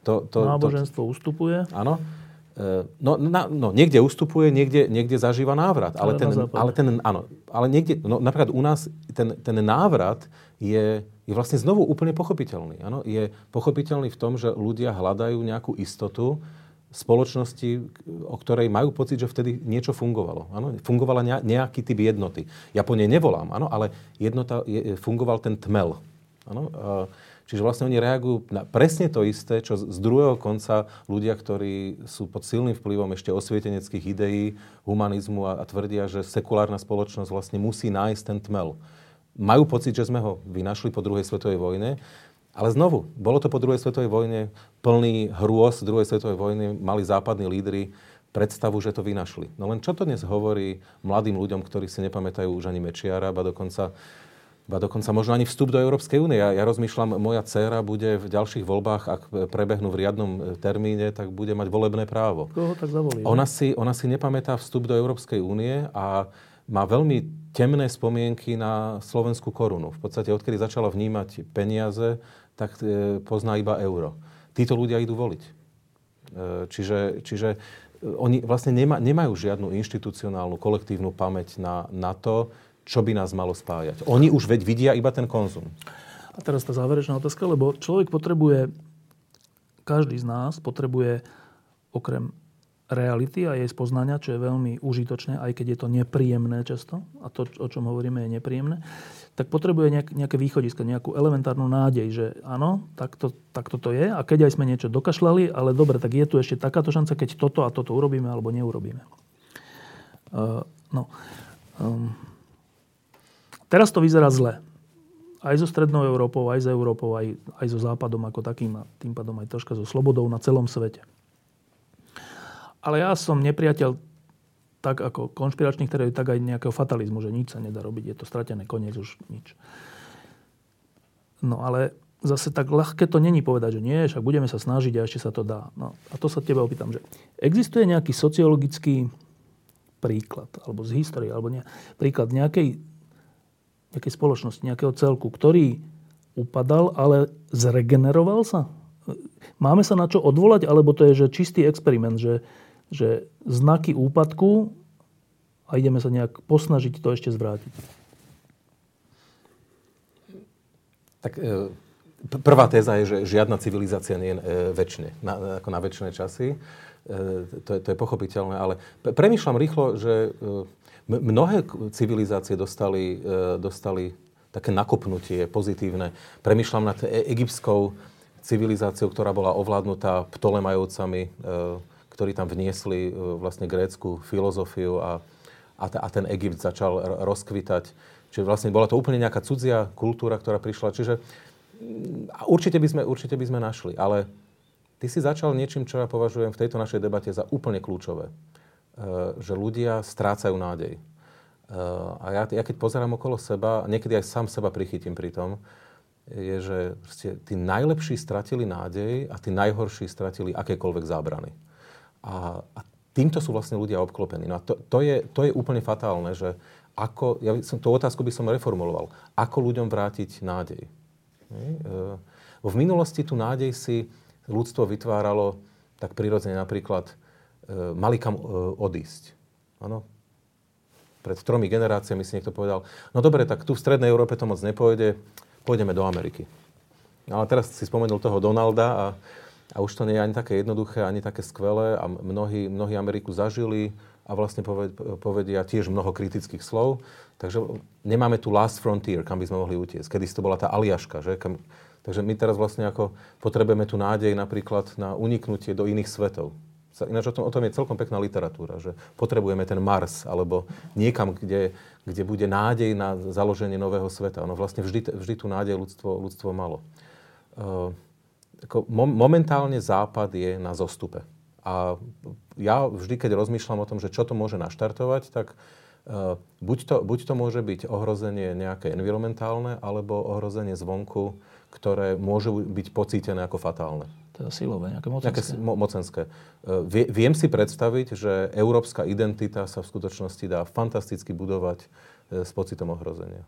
to, to, Náboženstvo to, ustupuje. Áno. No, na, no, niekde ustupuje, niekde, niekde zažíva návrat. Ale, ale ten, ale ten, áno, ale niekde, no, napríklad u nás ten, ten návrat je, je vlastne znovu úplne pochopiteľný. Áno? Je pochopiteľný v tom, že ľudia hľadajú nejakú istotu, spoločnosti, o ktorej majú pocit, že vtedy niečo fungovalo. Ano? Fungovala nejaký typ jednoty. Ja po nej nevolám, ano? ale jednota, je, fungoval ten tmel. Ano? Čiže vlastne oni reagujú na presne to isté, čo z druhého konca ľudia, ktorí sú pod silným vplyvom ešte osvieteneckých ideí, humanizmu a, a tvrdia, že sekulárna spoločnosť vlastne musí nájsť ten tmel. Majú pocit, že sme ho vynašli po druhej svetovej vojne, ale znovu, bolo to po druhej svetovej vojne plný hrôz druhej svetovej vojny, mali západní lídry predstavu, že to vynašli. No len čo to dnes hovorí mladým ľuďom, ktorí si nepamätajú už ani Mečiara, ba dokonca, ba dokonca možno ani vstup do Európskej únie. Ja, ja rozmýšľam, moja dcéra bude v ďalších voľbách, ak prebehnú v riadnom e, termíne, tak bude mať volebné právo. Koho tak zavolí? Ona si, ona si nepamätá vstup do Európskej únie a má veľmi temné spomienky na slovenskú korunu. V podstate, odkedy začala vnímať peniaze, tak e, pozná iba euro. Títo ľudia idú voliť. E, čiže, čiže oni vlastne nema, nemajú žiadnu inštitucionálnu, kolektívnu pamäť na, na to, čo by nás malo spájať. Oni už veď vidia iba ten konzum. A teraz tá záverečná otázka, lebo človek potrebuje, každý z nás potrebuje okrem reality a jej spoznania, čo je veľmi užitočné, aj keď je to nepríjemné často, a to, o čom hovoríme, je nepríjemné, tak potrebuje nejak, nejaké východisko, nejakú elementárnu nádej, že áno, takto, takto to je a keď aj sme niečo dokašľali, ale dobre, tak je tu ešte takáto šanca, keď toto a toto urobíme alebo neurobíme. Uh, no. Um, teraz to vyzerá zle. Aj so Strednou Európou, aj s Európou, aj, aj so Západom ako takým a tým pádom aj troška so slobodou na celom svete. Ale ja som nepriateľ tak ako konšpiračných teórií, tak aj nejakého fatalizmu, že nič sa nedá robiť, je to stratené, koniec už nič. No ale zase tak ľahké to není povedať, že nie, však budeme sa snažiť a ešte sa to dá. No a to sa teba opýtam, že existuje nejaký sociologický príklad, alebo z histórie, alebo nie, príklad nejakej, nejakej spoločnosti, nejakého celku, ktorý upadal, ale zregeneroval sa? Máme sa na čo odvolať, alebo to je že čistý experiment, že že znaky úpadku a ideme sa nejak posnažiť to ešte zvrátiť. Tak e, prvá téza je, že žiadna civilizácia nie je e, väčšine, na, ako na väčšie časy. E, to, je, to je pochopiteľné, ale premýšľam rýchlo, že mnohé civilizácie dostali, dostali také nakopnutie pozitívne. Premýšľam nad egyptskou civilizáciou, ktorá bola ovládnutá Ptolemajovcami, ktorí tam vniesli e, vlastne grécku filozofiu a, a, a ten Egypt začal rozkvitať. Čiže vlastne bola to úplne nejaká cudzia kultúra, ktorá prišla. Čiže mm, určite by sme, určite by sme našli. Ale ty si začal niečím, čo ja považujem v tejto našej debate za úplne kľúčové. E, že ľudia strácajú nádej. E, a ja, ja keď pozerám okolo seba, niekedy aj sám seba prichytím pri tom, je, že tí najlepší stratili nádej a tí najhorší stratili akékoľvek zábrany. A, a týmto sú vlastne ľudia obklopení. No a to, to, je, to je úplne fatálne, že ako, ja som, tú otázku by som reformuloval. Ako ľuďom vrátiť nádej? E, v minulosti tú nádej si ľudstvo vytváralo tak prirodzene napríklad e, mali kam e, odísť. Ano? Pred tromi generáciami si niekto povedal, no dobre, tak tu v Strednej Európe to moc nepôjde, pôjdeme do Ameriky. No ale teraz si spomenul toho Donalda a a už to nie je ani také jednoduché, ani také skvelé a mnohí, mnohí Ameriku zažili a vlastne povedia tiež mnoho kritických slov. Takže nemáme tu last frontier, kam by sme mohli utiecť. Kedy to bola tá Aliaška, že? Kam, takže my teraz vlastne ako potrebujeme tu nádej napríklad na uniknutie do iných svetov. Ináč o tom, o tom je celkom pekná literatúra, že potrebujeme ten Mars, alebo niekam, kde, kde bude nádej na založenie nového sveta. Ono vlastne vždy, vždy tú nádej ľudstvo, ľudstvo malo. Uh, ako momentálne Západ je na zostupe. A ja vždy, keď rozmýšľam o tom, že čo to môže naštartovať, tak uh, buď, to, buď to môže byť ohrozenie nejaké environmentálne, alebo ohrozenie zvonku, ktoré môže byť pocítené ako fatálne. Teda silové, nejaké mocenské. Nejaké mo- mocenské. Vie, viem si predstaviť, že európska identita sa v skutočnosti dá fantasticky budovať uh, s pocitom ohrozenia.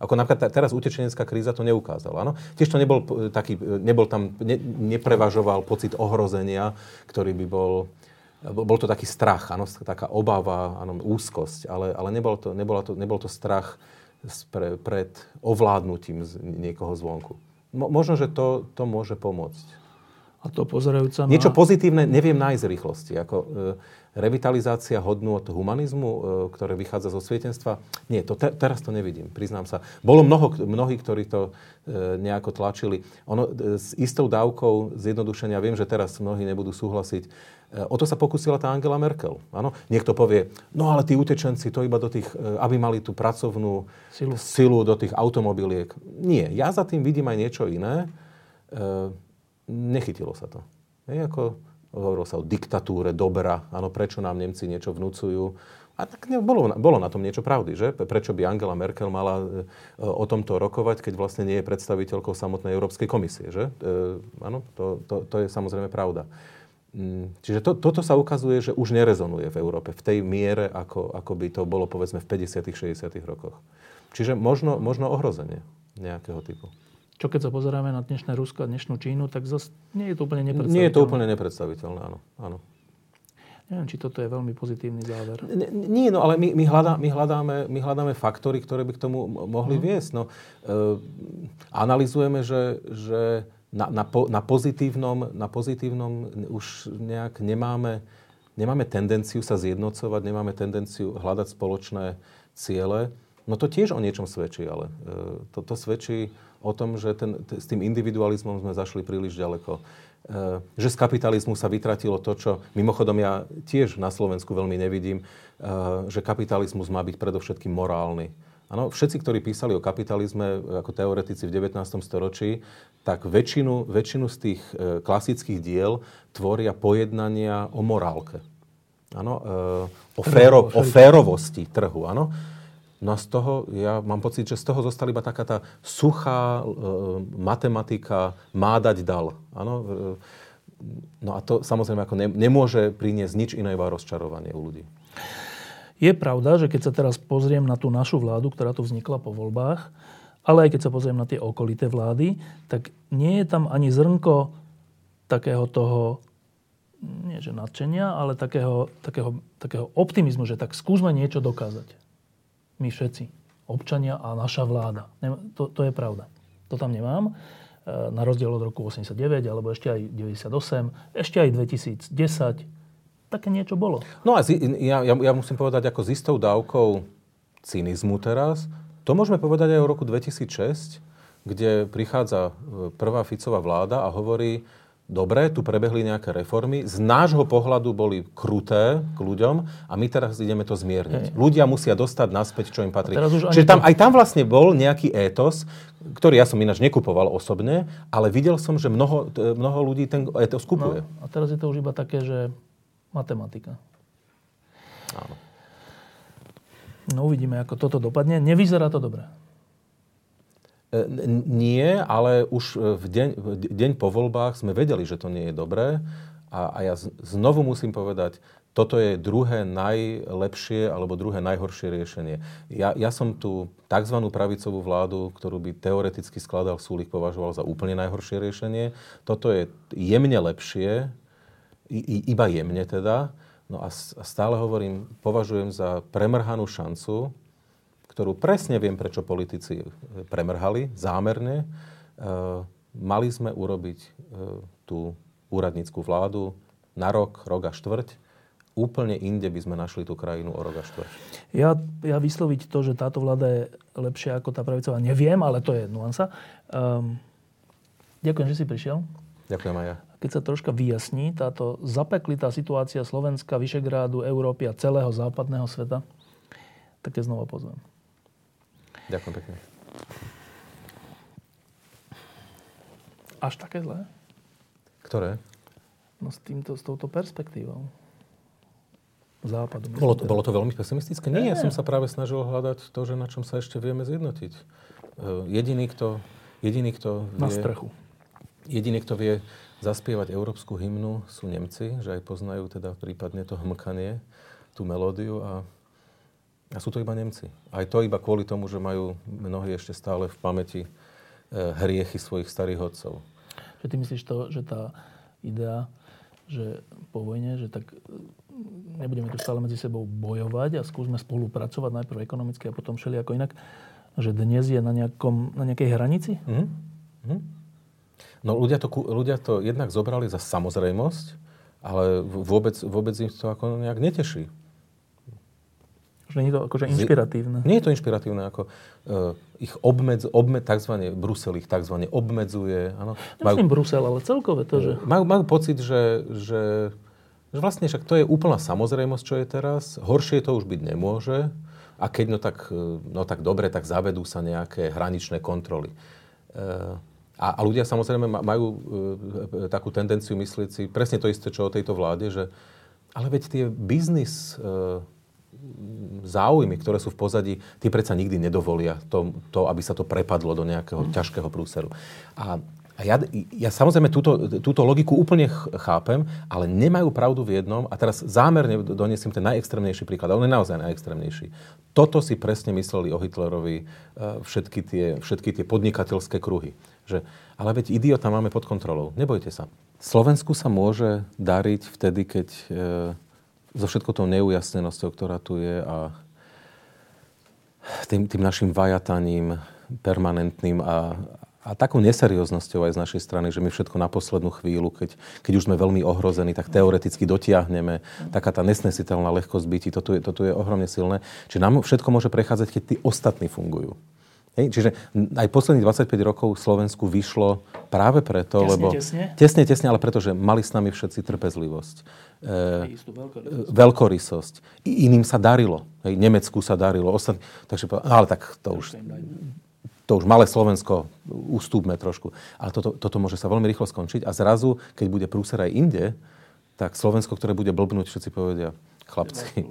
Ako napríklad teraz utečenecká kríza to neukázala. Áno? Tiež to nebol taký, nebol tam, ne, neprevažoval pocit ohrozenia, ktorý by bol bol to taký strach, áno, taká obava, áno, úzkosť, ale, ale nebol, to, nebol, to, nebol to strach pre, pred ovládnutím z niekoho zvonku. Mo, možno, že to, to môže pomôcť. A to pozerajúca na... Niečo pozitívne neviem nájsť rýchlosti. Ako, e, revitalizácia hodnú od humanizmu, e, ktoré vychádza zo svietenstva? Nie, to te, teraz to nevidím, priznám sa. Bolo mnoho, mnohí, ktorí to e, nejako tlačili. Ono e, s istou dávkou zjednodušenia, viem, že teraz mnohí nebudú súhlasiť, o to sa pokusila tá Angela Merkel. Ano? Niekto povie, no ale tí utečenci, to iba do tých, e, aby mali tú pracovnú silu, silu do tých automobiliek. Nie, ja za tým vidím aj niečo iné. E, nechytilo sa to. Je ako Hovorilo sa o diktatúre dobra, áno, prečo nám Nemci niečo vnúcujú. A tak ne, bolo, bolo na tom niečo pravdy, že? Prečo by Angela Merkel mala e, o tomto rokovať, keď vlastne nie je predstaviteľkou samotnej Európskej komisie, že? E, áno, to, to, to je samozrejme pravda. Mm, čiže to, toto sa ukazuje, že už nerezonuje v Európe v tej miere, ako, ako by to bolo povedzme v 50 60 rokoch. Čiže možno, možno ohrozenie nejakého typu. Čo keď sa pozeráme na dnešné Rusko a dnešnú Čínu, tak zase nie je to úplne nepredstaviteľné. Nie je to úplne nepredstaviteľné, áno. áno. Neviem, či toto je veľmi pozitívny záver. Nie, no ale my, my, hľadá, my, hľadáme, my hľadáme faktory, ktoré by k tomu mohli mm. viesť. No, e, analizujeme, že, že na, na, po, na, pozitívnom, na pozitívnom už nejak nemáme, nemáme tendenciu sa zjednocovať, nemáme tendenciu hľadať spoločné ciele. No to tiež o niečom svedčí, ale e, to, to svedčí o tom, že ten, t- s tým individualizmom sme zašli príliš ďaleko. E, že z kapitalizmu sa vytratilo to, čo mimochodom ja tiež na Slovensku veľmi nevidím, e, že kapitalizmus má byť predovšetkým morálny. Ano, všetci, ktorí písali o kapitalizme ako teoretici v 19. storočí, tak väčšinu, väčšinu z tých e, klasických diel tvoria pojednania o morálke. Ano, e, o, féro, o férovosti trhu. Ano. No a z toho, ja mám pocit, že z toho zostala iba taká tá suchá e, matematika má dať dal. Áno? E, no a to samozrejme ako ne, nemôže priniesť nič iné iba rozčarovanie u ľudí. Je pravda, že keď sa teraz pozriem na tú našu vládu, ktorá tu vznikla po voľbách, ale aj keď sa pozriem na tie okolité vlády, tak nie je tam ani zrnko takého toho, nie že nadšenia, ale takého, takého, takého optimizmu, že tak skúsme niečo dokázať my všetci, občania a naša vláda. To, to je pravda. To tam nemám. E, na rozdiel od roku 89, alebo ešte aj 98, ešte aj 2010. Také niečo bolo. No a ja, ja, ja musím povedať, ako s istou dávkou cynizmu teraz, to môžeme povedať aj o roku 2006, kde prichádza e, prvá Ficová vláda a hovorí, dobre, tu prebehli nejaké reformy, z nášho pohľadu boli kruté k ľuďom a my teraz ideme to zmierniť. Hej. Ľudia musia dostať naspäť, čo im patrí. Čiže tam, to... aj tam vlastne bol nejaký étos, ktorý ja som ináč nekupoval osobne, ale videl som, že mnoho, mnoho ľudí ten étos kupuje. No, a teraz je to už iba také, že matematika. Áno. No uvidíme, ako toto dopadne. Nevyzerá to dobre. E, nie, ale už v deň, deň po voľbách sme vedeli, že to nie je dobré. A, a ja znovu musím povedať, toto je druhé najlepšie alebo druhé najhoršie riešenie. Ja, ja som tú tzv. pravicovú vládu, ktorú by teoreticky skladal Súlik, považoval za úplne najhoršie riešenie. Toto je jemne lepšie, iba jemne teda. No a stále hovorím, považujem za premrhanú šancu, ktorú presne viem, prečo politici e, premrhali zámerne, e, mali sme urobiť e, tú úradníckú vládu na rok, rok a štvrť. Úplne inde by sme našli tú krajinu o rok a štvrť. Ja, ja vysloviť to, že táto vláda je lepšia ako tá pravicová, neviem, ale to je nuansa. Um, ďakujem, že si prišiel. Ďakujem aj ja. Keď sa troška vyjasní táto zapeklitá situácia Slovenska, Vyšegrádu, Európy a celého západného sveta, tak ťa znova pozvem. Ďakujem pekne. Až také zlé? Ktoré? No s, týmto, s touto perspektívou. Západu. Bolo to, bolo to veľmi pesimistické? Nie, Nie, ja som sa práve snažil hľadať to, že na čom sa ešte vieme zjednotiť. E, jediný, kto, jediný, kto vie... Na strechu. Jediný, kto vie zaspievať európsku hymnu, sú Nemci, že aj poznajú teda prípadne to hmkanie, tú melódiu a A sú to iba Nemci. Aj to iba kvôli tomu, že majú mnohí ešte stále v pamäti e, hriechy svojich starých otcov. Že ty myslíš to, že tá idea, že po vojne, že tak e, nebudeme tu stále medzi sebou bojovať a skúsme spolupracovať najprv ekonomicky a potom všelijako inak, že dnes je na, nejakom, na nejakej hranici? Mm-hmm. No ľudia to, ľudia to jednak zobrali za samozrejmosť, ale vôbec, vôbec im to ako nejak neteší. Že nie je to akože inšpiratívne. Nie je to inšpiratívne, ako uh, ich obmedz, obmed, tzv. Brusel ich tzv. obmedzuje. Áno. Nemyslím majú, Brusel, ale celkové to, že... Majú, majú pocit, že, že, že vlastne však to je úplná samozrejmosť, čo je teraz. Horšie to už byť nemôže. A keď no tak, no tak dobre, tak zavedú sa nejaké hraničné kontroly. Uh, a, a ľudia samozrejme majú uh, takú tendenciu myslieť si presne to isté, čo o tejto vláde, že ale veď tie biznis uh, záujmy, ktoré sú v pozadí, tie predsa nikdy nedovolia to, to aby sa to prepadlo do nejakého mm. ťažkého prúseru. A, a ja, ja samozrejme túto, túto logiku úplne chápem, ale nemajú pravdu v jednom. A teraz zámerne doniesiem ten najextrémnejší príklad, ale on je naozaj najextrémnejší. Toto si presne mysleli o Hitlerovi e, všetky tie, všetky tie podnikateľské kruhy. Že, ale veď idiota máme pod kontrolou. Nebojte sa. Slovensku sa môže dariť vtedy, keď e, so všetkou tou neujasnenosťou, ktorá tu je a tým, tým našim vajataním permanentným a, a takou neserióznosťou aj z našej strany, že my všetko na poslednú chvíľu, keď, keď už sme veľmi ohrození, tak teoreticky dotiahneme. Taká tá nesnesiteľná lehkosť bytí, toto je, toto je ohromne silné. Čiže nám všetko môže prechádzať, keď tí ostatní fungujú. Hej, čiže aj posledných 25 rokov Slovensku vyšlo práve preto, tesne, lebo... Tesne? Tesne, tesne, ale preto, že mali s nami všetci trpezlivosť. E, veľkorysosť. veľkorysosť. I iným sa darilo. Hej, Nemecku sa darilo. Ostat... Takže, ale tak to už... To už malé Slovensko, ustúpme trošku. Ale toto, toto môže sa veľmi rýchlo skončiť a zrazu, keď bude prúser aj inde, tak Slovensko, ktoré bude blbnúť, všetci povedia, chlapci,